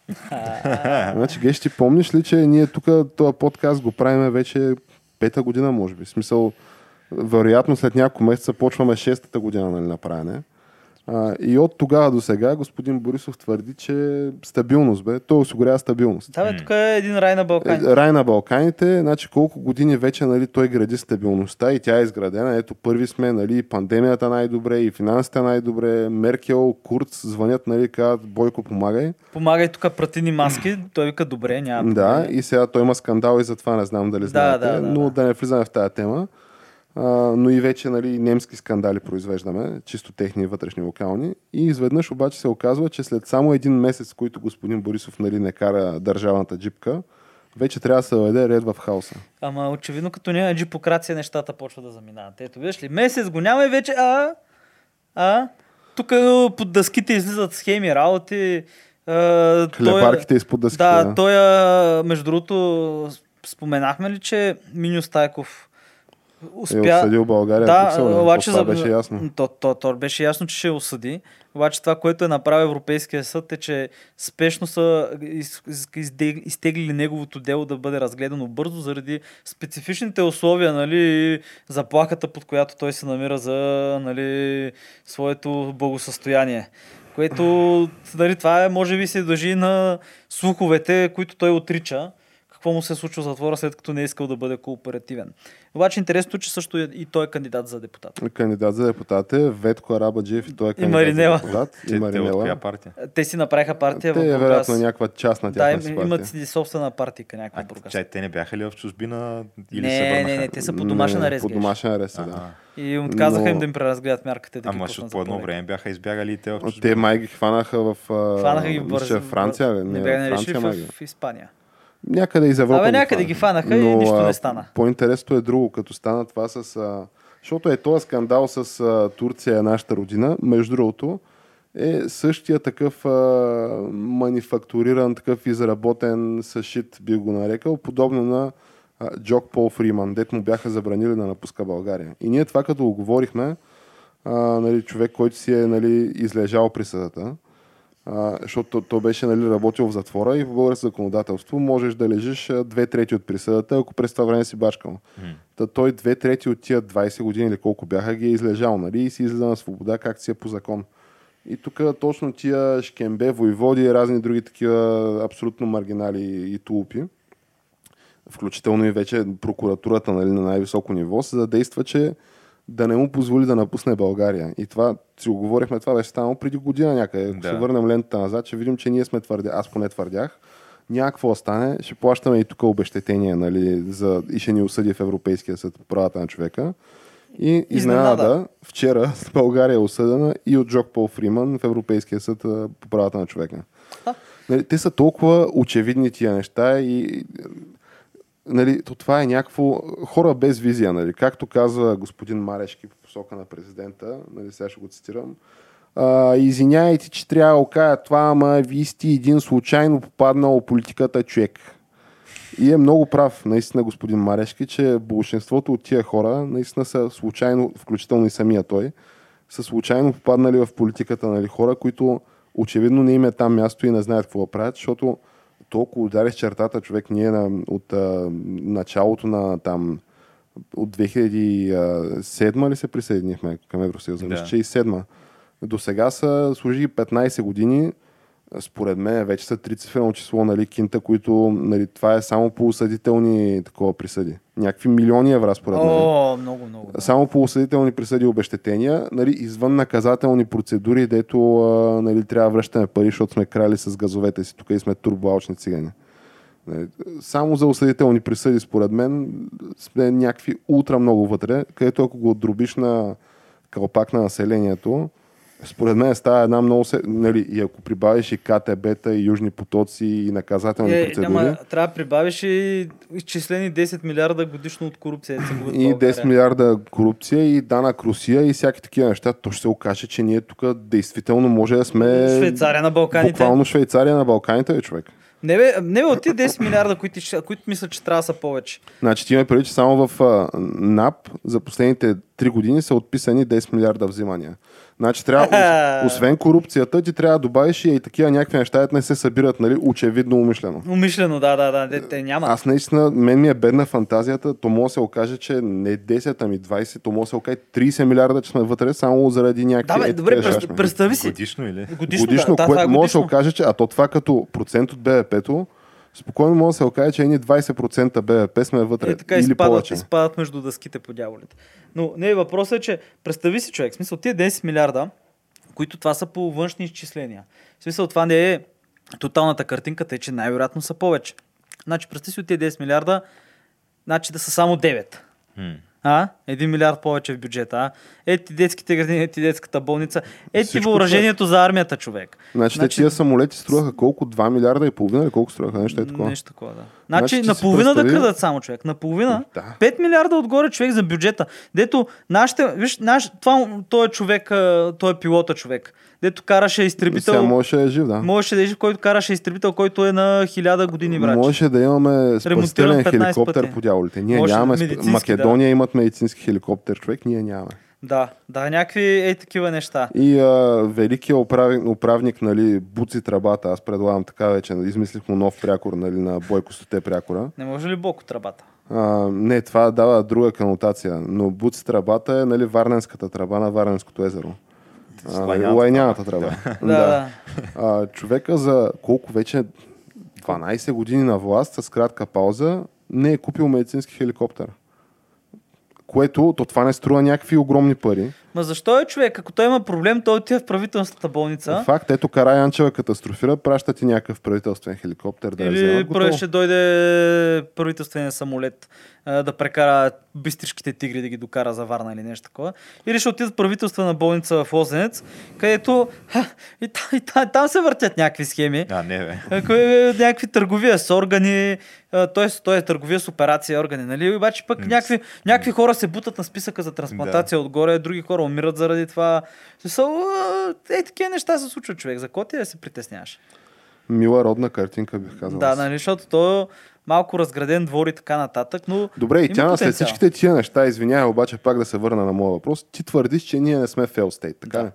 Speaker 3: значи, Геш, ти помниш ли, че ние тук този подкаст го правиме вече пета година, може би. В смисъл, вероятно след няколко месеца почваме шестата година нали, на правене. А, и от тогава до сега господин Борисов твърди, че стабилност бе. Той осигурява стабилност.
Speaker 1: Да, бе, тук е един рай на Балкани.
Speaker 3: Е, Рай на Балканите, значи колко години вече нали, той гради стабилността и тя е изградена. Ето първи сме, нали, пандемията най-добре, и финансите най-добре, Меркел, Курц звънят, нали, казват, Бойко помагай.
Speaker 1: Помагай тук пратини маски. Той вика, добре, няма
Speaker 3: Да, и сега той има скандал и затова не знам дали знаете,
Speaker 1: да, да,
Speaker 3: но
Speaker 1: да.
Speaker 3: да не влизаме в тази тема. А, но и вече нали, немски скандали произвеждаме, чисто техни вътрешни локални. И изведнъж обаче се оказва, че след само един месец, който господин Борисов нали, не кара държавната джипка, вече трябва да се въведе ред в хаоса.
Speaker 1: Ама очевидно, като няма джипокрация, нещата почва да заминават. Ето, виж ли, месец го няма и вече, а, а, тук под дъските излизат схеми, работи. А, той-
Speaker 3: Хлебарките изпод дъските.
Speaker 1: Да,
Speaker 3: да.
Speaker 1: той, между другото, споменахме ли, че Миню Стайков успя...
Speaker 3: Е осъдил България.
Speaker 1: Да,
Speaker 3: Брюксел, не?
Speaker 1: обаче
Speaker 3: това
Speaker 1: за...
Speaker 3: беше ясно.
Speaker 1: То, то, то, беше ясно, че ще осъди. Обаче това, което е направил Европейския съд е, че спешно са из, из, изтеглили неговото дело да бъде разгледано бързо заради специфичните условия, нали, и заплахата, под която той се намира за нали, своето благосъстояние. Което, нали, това е, може би се дължи на слуховете, които той отрича какво му се е случило в затвора, след като не е искал да бъде кооперативен. Обаче интересното, е, че също и и той е кандидат за депутат.
Speaker 3: Кандидат за депутат е Ветко Арабаджиев и той е кандидат
Speaker 1: Маринела.
Speaker 3: за депутат.
Speaker 2: Те,
Speaker 3: И
Speaker 2: те от коя
Speaker 3: Маринела.
Speaker 2: партия?
Speaker 1: Те си направиха партия
Speaker 3: Те
Speaker 1: в
Speaker 3: е вероятно някаква частна
Speaker 1: Да,
Speaker 3: тяхна
Speaker 1: им,
Speaker 3: си
Speaker 1: имат
Speaker 3: партия.
Speaker 1: си собствена партийка някаква
Speaker 2: А, чай, те не бяха ли в чужбина или
Speaker 1: Не,
Speaker 2: се върнаха?
Speaker 1: не, не, те са по домашен
Speaker 3: Не,
Speaker 1: арест.
Speaker 3: По домашен арест, да.
Speaker 1: И отказаха
Speaker 3: Но-
Speaker 1: им да им преразгледат мярката. и Да
Speaker 2: Ама защото
Speaker 1: за
Speaker 2: по едно време бяха избягали и те в
Speaker 3: Те май ги хванаха в... а,
Speaker 1: Фанаха ги в.
Speaker 3: Франция.
Speaker 1: Не
Speaker 3: Не,
Speaker 1: бяха
Speaker 3: ги.
Speaker 1: в, в Испания.
Speaker 3: Някъде из Европа.
Speaker 1: Абе, някъде ги фанаха и
Speaker 3: Но,
Speaker 1: нищо
Speaker 3: а,
Speaker 1: не стана.
Speaker 3: По-интересното е друго, като стана това с... А, защото е този скандал с а, Турция нашата родина. Между другото, е същия такъв а, манифактуриран, такъв изработен съшит, би го нарекал, подобно на а, Джок Пол Фриман, дет му бяха забранили да напуска България. И ние това като го говорихме, а, нали, човек, който си е нали, излежал присъдата, а, защото той беше нали, работил в затвора и в българското законодателство можеш да лежиш две трети от присъдата, ако през това време си бачкал. Та той две трети от тия 20 години или колко бяха ги е излежал нали, и си излиза на свобода, както си е по закон. И тук точно тия шкембе, войводи и разни други такива абсолютно маргинали и тулупи, включително и вече прокуратурата нали, на най-високо ниво, се задейства, че да не му позволи да напусне България. И това, си го говорихме, това беше станало преди година някъде. Ако
Speaker 2: Да.
Speaker 3: се върнем лентата назад, ще видим, че ние сме твърдя, аз поне твърдях, някакво остане, ще плащаме и тук обещетение, нали, за, и ще ни осъди в Европейския съд по правата на човека. И изненада, вчера България е осъдена и от Джок Пол Фриман в Европейския съд по правата на човека. Нали, те са толкова очевидни тия неща и нали, то това е някакво хора без визия, нали, както казва господин Марешки по посока на президента, нали, сега ще го цитирам. А, извиняйте, че трябва да го кажа това, ама вие сте един случайно попаднал политиката човек. И е много прав, наистина, господин Марешки, че большинството от тия хора наистина са случайно, включително и самия той, са случайно попаднали в политиката, нали, хора, които очевидно не им е там място и не знаят какво правят, защото толкова удари с чертата човек ние на, от а, началото на там от 2007 ли се присъединихме към Евросъюза?
Speaker 2: Да.
Speaker 3: Мисля, че и 7 До сега са служили 15 години. Според мен вече са трицифрено число нали, кинта, които нали, това е само по осъдителни такова присъди. Някакви милиони евра според мен.
Speaker 1: О, много, много. Да.
Speaker 3: Само по осъдителни присъди и обещетения, нали, извън наказателни процедури, дето нали, трябва да връщаме пари, защото сме крали с газовете си тук и сме турбоалчни цигани. Нали, Само за осъдителни присъди, според мен, сме някакви ултра много вътре, където ако го дробиш на кълпак на населението, Според мен става една много... Се... Нали, и ако прибавиш и КТБ-та, и Южни потоци, и наказателни
Speaker 1: Е,
Speaker 3: процедури,
Speaker 1: няма, трябва да прибавиш и изчислени 10 милиарда годишно от корупция.
Speaker 3: и
Speaker 1: България.
Speaker 3: 10 милиарда корупция, и данък Русия, и всяки такива неща, то ще се окаже, че ние тук действително може да сме...
Speaker 1: Швейцария на Балканите.
Speaker 3: Буквално Швейцария на Балканите, човек.
Speaker 1: Не бе, не бе, от тия 10 милиарда, които, които мисля, че трябва да са повече.
Speaker 3: Значи ти има преди, че само в НАП за последните 3 години са отписани 10 милиарда взимания. Значи трябва, ос- освен корупцията, ти трябва да добавиш и такива някакви неща, не се събират, нали, очевидно умишлено.
Speaker 1: Умишлено, да, да, да. Те, те няма.
Speaker 3: Аз наистина, мен ми е бедна фантазията, то може да се окаже, че не 10, ами 20, то може да се окаже 30 милиарда, че сме вътре, само заради някакви...
Speaker 1: да, бе,
Speaker 3: е,
Speaker 1: добре, през-
Speaker 3: шашми.
Speaker 1: представи си.
Speaker 2: Годишно или?
Speaker 1: Годишно,
Speaker 3: годишно,
Speaker 1: да, да,
Speaker 3: което
Speaker 1: е
Speaker 3: може да се окаже, че, а то това като процент от БВП-то, спокойно може да се окаже, че едни 20% БВП сме вътре.
Speaker 1: Е, така
Speaker 3: или
Speaker 1: изпадат,
Speaker 3: повече.
Speaker 1: изпадат между дъските по дяволите. Но не, въпросът е, че представи си човек, в смисъл тия 10 милиарда, които това са по външни изчисления. В смисъл това не е тоталната картинка, тъй че най-вероятно са повече. Значи представи си от тия 10 милиарда, значи да са само 9.
Speaker 2: М.
Speaker 1: А? Един милиард повече в бюджета. А? Ети детските градини, ети детската болница. Ети въоръжението за армията, човек.
Speaker 3: Значи, те тия самолети струваха колко? 2 милиарда и половина или колко струваха? Нещо е такова.
Speaker 1: Нещо такова, да. Значи,
Speaker 3: Значи
Speaker 1: наполовина да крадат само човек. Наполовина.
Speaker 3: Да.
Speaker 1: 5 милиарда отгоре човек за бюджета. Дето, нашите, виж, наш, това, той е човек, той е пилота човек. Дето караше изтребител.
Speaker 3: Сега можеше да е жив, да.
Speaker 1: Можеше да е жив, който караше изтребител, който е на хиляда години, брат.
Speaker 3: Можеше да имаме спасителен
Speaker 1: 15
Speaker 3: хеликоптер
Speaker 1: пъти.
Speaker 3: по дяволите. Ние
Speaker 1: Може
Speaker 3: нямаме.
Speaker 1: медицински,
Speaker 3: Македония имат медицински хеликоптер, човек, ние нямаме.
Speaker 1: Да, да, някакви е такива неща.
Speaker 3: И а, великият управник, управник нали, Буци Трабата, аз предлагам така вече, измислих му нов прякор нали, на Бойко Стоте прякора.
Speaker 1: Не може ли Бог от тръбата?
Speaker 3: А, не, това дава друга канотация, но Буци Трабата е нали, Варненската тръба на Варненското езеро.
Speaker 2: Лайняната
Speaker 3: тръба.
Speaker 1: Да, да.
Speaker 3: А, човека за колко вече 12 години на власт с кратка пауза не е купил медицински хеликоптер. Което, то това не струва някакви огромни пари.
Speaker 1: Ма защо е човек? Ако той има проблем, той отива в правителствената болница.
Speaker 3: Факт, ето Караянчева катастрофира, праща ти някакъв правителствен хеликоптер да я
Speaker 1: Или
Speaker 3: вземат.
Speaker 1: първо
Speaker 3: готово.
Speaker 1: ще дойде правителствения самолет да прекара бистришките тигри да ги докара за Варна или нещо такова. Или ще отидат правителствена болница в Лозенец, където ха, и, та, и, та, там се въртят някакви схеми.
Speaker 2: А, не, бе.
Speaker 1: Ако е някакви търговия с органи, т.е. той е търговия с операция органи, нали? Обаче пък някакви, някакви хора се бутат на списъка за трансплантация отгоре, други хора умират заради това. Смисъл, Е, такива неща се случват човек. За какво ти да се притесняваш?
Speaker 3: Мила родна картинка, бих казал.
Speaker 1: Да, нали, защото той е малко разграден двор и така нататък, но
Speaker 3: Добре, и тя след всичките тия неща, извинявай, обаче пак да се върна на моя въпрос, ти твърдиш, че ние не сме fail state, така ли?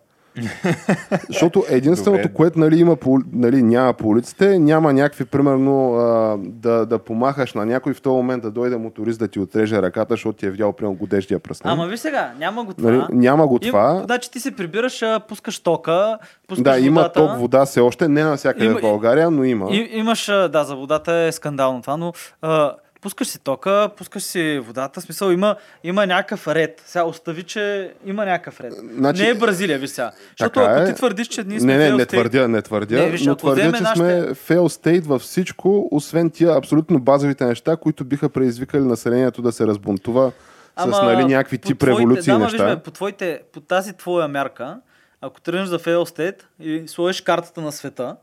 Speaker 3: Защото единственото,
Speaker 2: Добре.
Speaker 3: което нали, има нали, няма по улиците, няма някакви, примерно, а, да, да помахаш на някой в този момент да дойде моторист да ти отреже ръката, защото ти е видял примерно годеждия пръст. нали?
Speaker 1: Ама виж сега, няма го това.
Speaker 3: Нали, няма го това.
Speaker 1: Значи ти се прибираш, пускаш тока, пускаш
Speaker 3: Да, има
Speaker 1: водата.
Speaker 3: ток вода все още, не навсякъде
Speaker 1: Има-
Speaker 3: в България, но има.
Speaker 1: И, имаш, да, за водата е скандално това, но а, пускаш си тока, пускаш си водата, смисъл има, има някакъв ред. Сега остави, че има някакъв ред.
Speaker 3: Значи-
Speaker 1: не е Бразилия, виж сега. Защото ако
Speaker 3: е.
Speaker 1: ти твърдиш, че ние сме
Speaker 3: Не, не, не твърдя, не твърдя,
Speaker 1: Не, виж,
Speaker 3: но твърдя, че
Speaker 1: нашите-
Speaker 3: сме fail state във всичко, освен тия абсолютно базовите неща, които биха предизвикали населението да се разбунтува с нали, някакви тип
Speaker 1: твоите-
Speaker 3: революции
Speaker 1: да,
Speaker 3: неща.
Speaker 1: бе, по, твоите, по тази твоя мярка, ако тръгнеш за fail state и сложиш картата на света,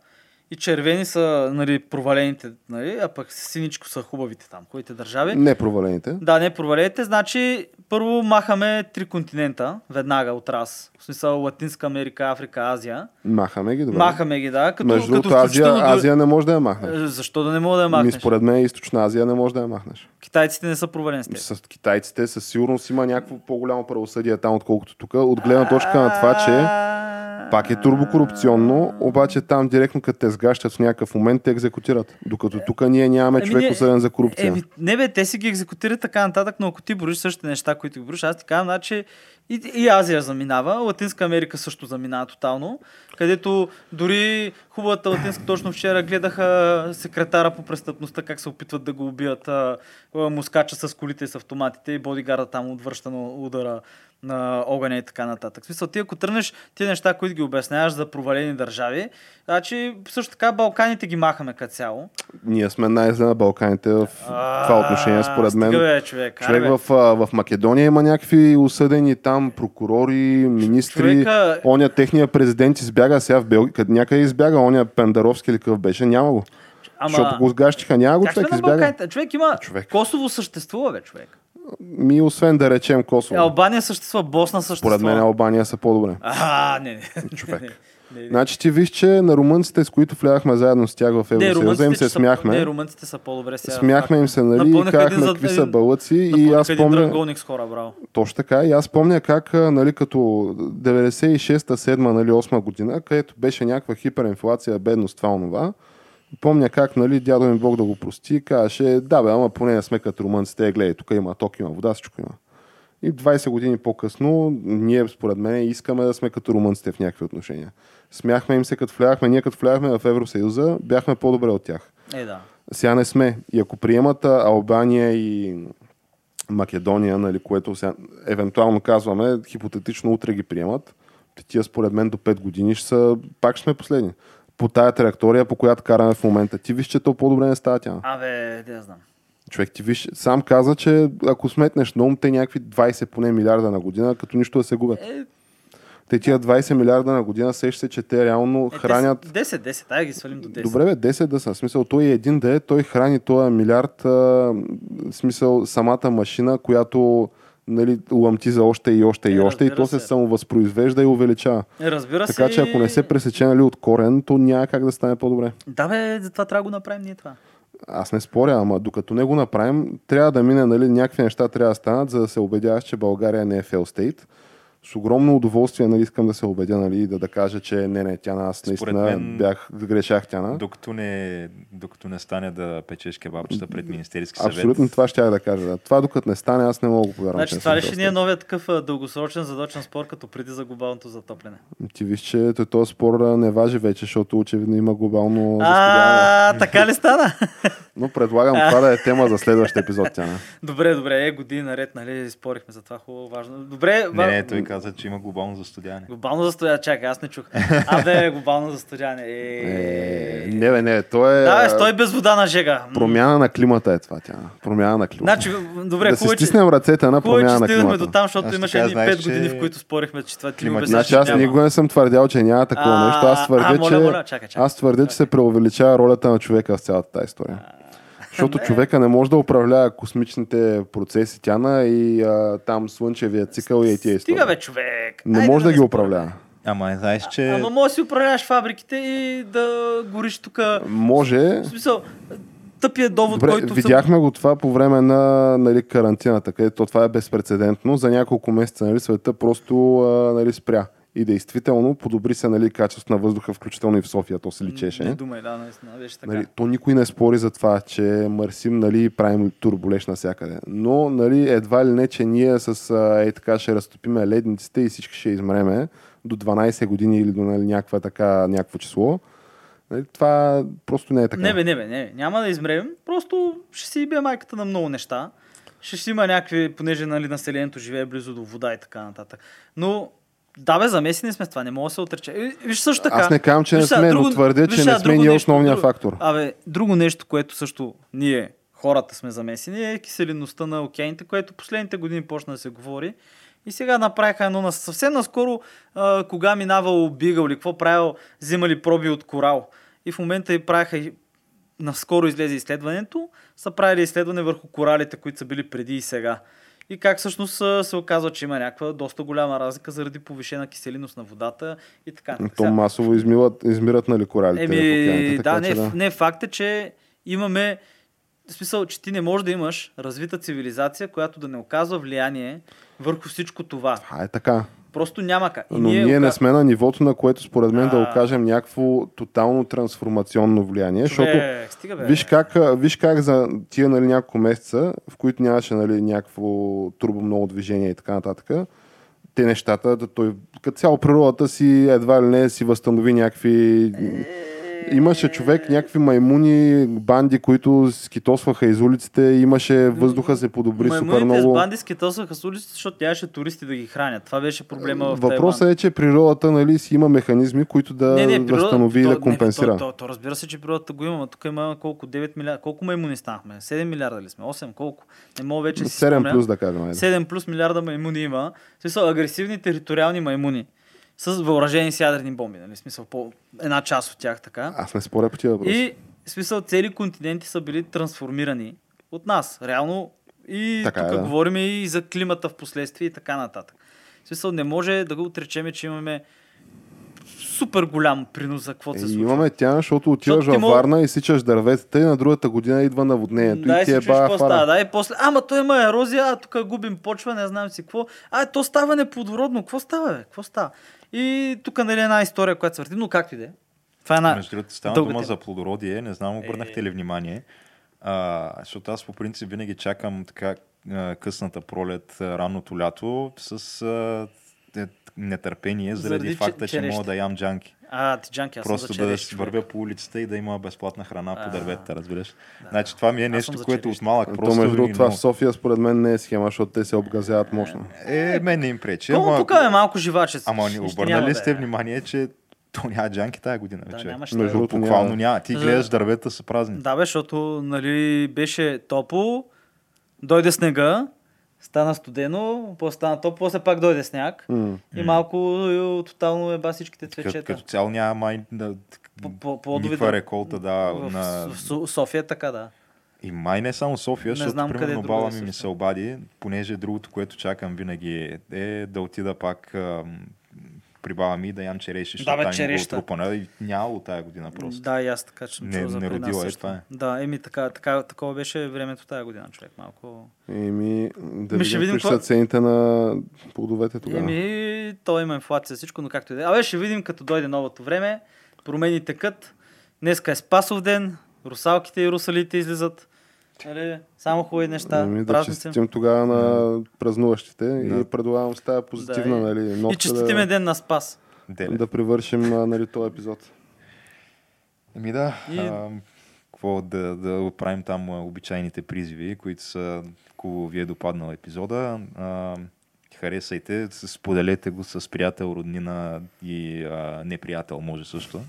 Speaker 1: и червени са нали, провалените, нали, а пък синичко са хубавите там, които държави.
Speaker 3: Не провалените.
Speaker 1: Да, не провалете. Значи, първо махаме три континента, веднага от раз. В смисъл Латинска Америка, Африка, Азия.
Speaker 3: Махаме ги, добре.
Speaker 1: Махаме ги, да. Като,
Speaker 3: Между
Speaker 1: като
Speaker 3: Азия,
Speaker 1: до-
Speaker 3: Азия не може да я махнеш.
Speaker 1: Е, Защо да не мога да я
Speaker 3: Ми,
Speaker 1: махнеш?
Speaker 3: според мен Източна Азия не може да я махнеш.
Speaker 1: Китайците не са провалени с теб.
Speaker 3: С китайците със сигурност има някакво по-голямо правосъдие там, отколкото тук. От гледна точка на това, че пак е турбокорупционно, обаче там директно като те сгащат в някакъв момент те екзекутират. Докато тук ние нямаме
Speaker 1: Еми,
Speaker 3: човек осъден за корупция.
Speaker 1: Еми, не бе, те си ги екзекутират така нататък, но ако ти броиш същите неща, които ги броиш, аз ти казвам, значи и, и Азия заминава, Латинска Америка също заминава тотално, където дори хубавата Латинска, точно вчера гледаха секретара по престъпността, как се опитват да го убият а, мускача с колите и с автоматите и бодигарда там отвръща на удара на огъня и така нататък. В смисъл, ти ако тръгнеш тия неща, които ги обясняваш за провалени държави. Значи, също така Балканите ги махаме като цяло.
Speaker 3: Ние сме най-зле на Балканите в това отношение, според мен.
Speaker 1: Човек.
Speaker 3: Човек в, в Македония има някакви осъдени там прокурори, министри.
Speaker 1: Човека-
Speaker 3: Оня техния президент избяга сега в Белгия. Къде някъде избяга, оня Пендаровски или какъв беше, няма го. Защото го сгащиха, няма го човек, избяга.
Speaker 1: Балканите? Човек има...
Speaker 3: Човек.
Speaker 1: Косово съществува, бе, човек.
Speaker 3: Ми, освен да речем Косово.
Speaker 1: Албания съществува, Босна съществува.
Speaker 3: Според мен Албания са по-добре.
Speaker 1: А, не, не.
Speaker 3: Човек.
Speaker 1: Не.
Speaker 3: Значи ти виж, че на румънците, с които влязахме заедно с тях в Евросъюза, им се
Speaker 1: са-
Speaker 3: смяхме.
Speaker 1: Не, румънците са по-добре сега.
Speaker 3: Смяхме им се, нали, и казахме
Speaker 1: за-
Speaker 3: какви са
Speaker 1: един-
Speaker 3: бълъци. И аз помня,
Speaker 1: с хора, браво.
Speaker 3: точно така, и аз помня как, нали, като 96-та, 7 нали, 8 година, където беше някаква хиперинфлация, бедност, това, онова. Помня как, нали, дядо ми Бог да го прости, казваше, да бе, ама поне не сме като румънците, гледай, тук има ток, има вода, всичко има. И 20 години по-късно, ние, според мен, искаме да сме като румънците в някакви отношения. Смяхме им се, като влязахме, ние като влязахме в Евросъюза, бяхме по-добре от тях.
Speaker 1: Е, да.
Speaker 3: Сега не сме. И ако приемат Албания и Македония, нали, което сега, евентуално казваме, хипотетично утре ги приемат, тия според мен до 5 години ще са, пак ще сме последни. По тая траектория, по която караме в момента. Ти виж, че то по-добре не става тя.
Speaker 1: Абе, да знам.
Speaker 3: Човек, ти виж, сам каза, че ако сметнеш на ум, те някакви 20 поне милиарда на година, като нищо да се губят.
Speaker 1: Е,
Speaker 3: Те тия 20 милиарда на година, сеща се, че те реално
Speaker 1: е,
Speaker 3: хранят
Speaker 1: 10, 10, 10, дай ги свалим до 10.
Speaker 3: Добре, бе, 10 да са. В смисъл, той един да е, той храни този милиард, а, в смисъл, самата машина, която нали, ламти за още и още и
Speaker 1: Е,
Speaker 3: още и то се
Speaker 1: се.
Speaker 3: самовъзпроизвежда и увеличава.
Speaker 1: Е, разбира
Speaker 3: Така
Speaker 1: се.
Speaker 3: че ако не се пресече нали, от корен, то няма как да стане по-добре.
Speaker 1: Да, бе, затова трябва да го направим ние това.
Speaker 3: Аз не споря, ама докато не го направим, трябва да мине, нали, някакви неща трябва да станат, за да се убедяваш, че България не е фейл стейт. С огромно удоволствие нали, искам да се убедя нали, да, да кажа, че не, не, тя аз наистина
Speaker 2: мен-
Speaker 3: бях, грешах тяна.
Speaker 2: Докато не, докато не стане да печеш кебабчета пред Министерски съвет.
Speaker 3: Абсолютно това ще я да кажа. Да. Това докато не стане, аз не мога да го повярвам.
Speaker 1: Значи това ли ще ни е новият такъв дългосрочен задочен спор, като преди за глобалното затопляне?
Speaker 3: Ти виж, че този спор не важи вече, защото очевидно има глобално.
Speaker 1: А, така ли стана?
Speaker 3: Но предлагам това да е тема за следващия епизод, Тяна.
Speaker 1: Добре, добре, е години наред, нали, спорихме за това хубаво, важно. Добре,
Speaker 2: Не, не, той каза, че има глобално застудяване.
Speaker 1: глобално застоя, чакай, аз не чух. Абе, глобално застояне.
Speaker 3: Е,
Speaker 1: Е...
Speaker 3: не, бе, не, то е
Speaker 1: Да, бе, стой без вода на жега.
Speaker 3: Промяна на климата е това, Тяна. Промяна на климата.
Speaker 1: Значи, добре,
Speaker 3: да
Speaker 1: хубаво, е,
Speaker 3: стиснем ръцете на
Speaker 1: е,
Speaker 3: промяна на
Speaker 1: стигнахме
Speaker 3: климата.
Speaker 1: до там, защото
Speaker 2: Аз
Speaker 1: имаше едни
Speaker 2: знаеш,
Speaker 1: 5 години,
Speaker 2: че
Speaker 1: в които спорихме, че това ти обясняваш,
Speaker 3: Значи аз никога не съм твърдял, че няма такова нещо. Аз твърдя, че, аз твърдя, че се преувеличава ролята на човека в цялата тази история. Защото
Speaker 1: не.
Speaker 3: човека не може да управлява космичните процеси, тяна и а, там слънчевия цикъл и тия истории.
Speaker 1: Стига бе, човек.
Speaker 3: Не
Speaker 1: Айде
Speaker 3: може да
Speaker 1: не
Speaker 3: ги управлява.
Speaker 2: Ама знаеш, че...
Speaker 1: Ама може да си управляваш фабриките и да гориш тук.
Speaker 3: Може.
Speaker 1: В смисъл, тъпия довод,
Speaker 3: Добре,
Speaker 1: който
Speaker 3: видяхме го това по време на нали, карантината, където това е безпредседентно. За няколко месеца нали, света просто а, нали, спря. И действително подобри се нали, качеството на въздуха, включително и в София, то се личеше.
Speaker 1: Не думай, да, наистина, беше така.
Speaker 3: Нали, то никой не спори за това, че мърсим нали, правим турболеш навсякъде. Но нали, едва ли не, че ние с е така ще разтопиме ледниците и всички ще измреме до 12 години или до нали, някаква така, някакво число. Нали, това просто не е така.
Speaker 1: Не бе, не бе, не. Няма да измрем. Просто ще си бие майката на много неща. Ще си има някакви, понеже нали, населението живее близо до вода и така нататък. Но да бе, замесени сме с това, не мога да се отрече. И, Виж също така.
Speaker 3: Аз не казвам, че не
Speaker 1: Виж
Speaker 3: сме, но
Speaker 1: друго-
Speaker 3: твърдя,
Speaker 1: виж
Speaker 3: че не сме ние
Speaker 1: нещо,
Speaker 3: основният
Speaker 1: друго-
Speaker 3: фактор.
Speaker 1: Абе, друго нещо, което също ние, хората сме замесени, е киселинността на океаните, което последните години почна да се говори. И сега направиха едно на съвсем наскоро, а, кога минавал бигал или какво правил, взимали проби от корал. И в момента и правиха, наскоро излезе изследването, са правили изследване върху коралите, които са били преди и сега. И как всъщност а, се оказва, че има някаква доста голяма разлика заради повишена киселиност на водата и така. нататък.
Speaker 3: То
Speaker 1: Сега-
Speaker 3: масово измиват, измират нали, коралите
Speaker 1: Еми, да,
Speaker 3: че
Speaker 1: не,
Speaker 3: да.
Speaker 1: не, факт е, че имаме в смисъл, че ти не можеш да имаш развита цивилизация, която да не оказва влияние върху всичко това.
Speaker 3: Това е така.
Speaker 1: Просто няма как. И
Speaker 3: Но ние, не
Speaker 1: ока-
Speaker 3: сме на нивото, на което според мен да
Speaker 1: А.
Speaker 3: окажем някакво тотално трансформационно влияние, защото
Speaker 1: Човек, стига, бе.
Speaker 3: Виж как, виж как за тия нали, няколко месеца, в които нямаше нали, някакво турбо много движение и така нататък, те нещата, да той, като цяло природата си едва ли не си възстанови някакви Имаше човек, някакви маймуни, банди, които скитосваха из улиците, имаше въздуха се подобри супер
Speaker 1: Маймуните с
Speaker 3: много.
Speaker 1: банди скитосваха с улиците, защото нямаше туристи да ги хранят. Това беше проблема в
Speaker 3: Въпросът е, че природата нали, си има механизми, които да
Speaker 1: не, не, природа,
Speaker 3: възстанови и
Speaker 1: то,
Speaker 3: да компенсира.
Speaker 1: Не, то, то, то, разбира се, че природата го има, но тук има колко 9 милиарда. Колко маймуни станахме? 7 милиарда ли сме? 8? Колко? Не мога вече да си
Speaker 3: 7
Speaker 1: спомня.
Speaker 3: плюс да кажем. айде.
Speaker 1: 7 плюс милиарда маймуни има. В смисъл, агресивни териториални маймуни. С въоръжени с ядрени бомби, нали? Смисъл, по една част от тях така.
Speaker 3: Аз не споря по тия въпроси.
Speaker 1: И в смисъл, цели континенти са били трансформирани от нас. Реално и
Speaker 3: Така е,
Speaker 1: тук
Speaker 3: да.
Speaker 1: говорим и за климата в последствие и така нататък. В смисъл, не може да го отречеме, че имаме супер голям принос за каквото се
Speaker 3: Е,
Speaker 1: случва.
Speaker 3: имаме тя, защото отиваш във Варна и сичаш дърветата и на другата година идва наводнението.
Speaker 1: Да,
Speaker 3: и
Speaker 1: и
Speaker 3: ти е бая
Speaker 1: какво става. Да, и после, ама той има ерозия, а тук губим почва, не знам си какво. А, то става неплодородно. Какво става, бе? Какво става? И тук нали една история, която се върти, но както и да е. Това е една...
Speaker 2: Между другото, стана дума
Speaker 1: тема.
Speaker 2: за плодородие. Не знам, обърнахте ли внимание. А, защото аз по принцип винаги чакам така късната пролет, а, ранното лято с а, е, нетърпение заради,
Speaker 1: Заради
Speaker 2: факта,
Speaker 1: че-
Speaker 2: че мога да ям джанки.
Speaker 1: А, ти джанки, аз
Speaker 2: Просто
Speaker 1: съм
Speaker 2: да
Speaker 1: човек.
Speaker 2: вървя по улицата и да има безплатна храна
Speaker 1: А,
Speaker 2: по дърветата, разбираш? Значи това ми е нещо, което от малък
Speaker 3: То
Speaker 2: просто...
Speaker 3: между
Speaker 2: ми
Speaker 3: другото това в София според мен не е схема, защото те се обгазяват мощно.
Speaker 2: Е, мен не им пречи.
Speaker 1: Колко
Speaker 2: Ама,
Speaker 1: тук е малко живаче.
Speaker 2: ама ни обърнали
Speaker 1: да
Speaker 2: сте
Speaker 1: е.
Speaker 2: внимание, че то няма джанки тази година,
Speaker 1: Да,
Speaker 2: вече.
Speaker 1: нямаш
Speaker 3: Между
Speaker 1: да.
Speaker 3: другото
Speaker 2: Буквално
Speaker 3: няма.
Speaker 2: няма. Ти
Speaker 1: За-
Speaker 2: гледаш дървета са празни.
Speaker 1: Да, бе, защото нали, беше топло, дойде снега, стана студено, после стана топло, после пак дойде сняг.
Speaker 3: М.
Speaker 1: И малко е, тотално еба всичките
Speaker 2: Като,
Speaker 1: цвечета.
Speaker 2: като цяло няма май да, никаква
Speaker 1: да-
Speaker 2: реколта, да,
Speaker 1: в,
Speaker 2: на...
Speaker 1: в, в София е така, да.
Speaker 2: И май не само София,
Speaker 1: Не
Speaker 2: защото
Speaker 1: знам къде
Speaker 2: примерно
Speaker 1: другаде
Speaker 2: баба ми ми се обади, понеже другото, което чакам винаги е да отида пак при баба ми да ям череши, защото
Speaker 1: бе,
Speaker 2: там има
Speaker 1: череща.
Speaker 2: отрупана и нямало тая година просто.
Speaker 1: Да, и аз така че съм
Speaker 2: Не-
Speaker 1: чул за
Speaker 2: не родила е това е.
Speaker 1: Да, еми така, така, такова беше времето тази година, човек. Малко.
Speaker 3: Еми, да
Speaker 1: Ми ще
Speaker 3: видим са цените на плодовете тогава.
Speaker 1: Еми, то има инфлация, всичко, но както и да е. Абе, ще видим като дойде новото време. Промени текат. Днеска е Спасов ден. Русалките и русалите излизат. Нали? Само хубави неща.
Speaker 3: Еми, да честитим тогава на празнуващите и
Speaker 2: Да.
Speaker 3: предлагам с тази позитивна
Speaker 1: Да, и-
Speaker 3: нали,
Speaker 1: И
Speaker 3: нотка
Speaker 1: честитиме
Speaker 3: да,
Speaker 1: ден на Спас.
Speaker 2: Деле.
Speaker 3: да привършим нали, този епизод.
Speaker 2: Еми да,
Speaker 1: И-
Speaker 2: а, какво да, да правим там обичайните призиви, които са, ако ви е допаднал епизода. А, харесайте, споделете го с приятел, роднина и а, неприятел, може също.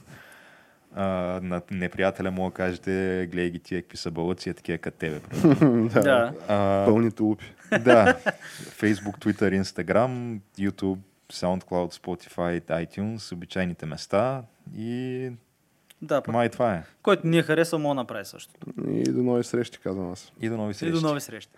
Speaker 2: А, на неприятеля мога да кажете, гледай ги тия какви са балъци, е такива като тебе.
Speaker 1: да.
Speaker 2: А,
Speaker 3: Пълни тулупи.
Speaker 2: да, Facebook, Twitter, Instagram, YouTube, SoundCloud, Spotify, iTunes, обичайните места и
Speaker 1: Да, пък.
Speaker 2: май това е.
Speaker 1: Който ни е харесал, мога да направи също.
Speaker 3: И до нови срещи, казвам аз.
Speaker 2: И до нови
Speaker 1: И
Speaker 2: срещи.
Speaker 1: до нови срещи.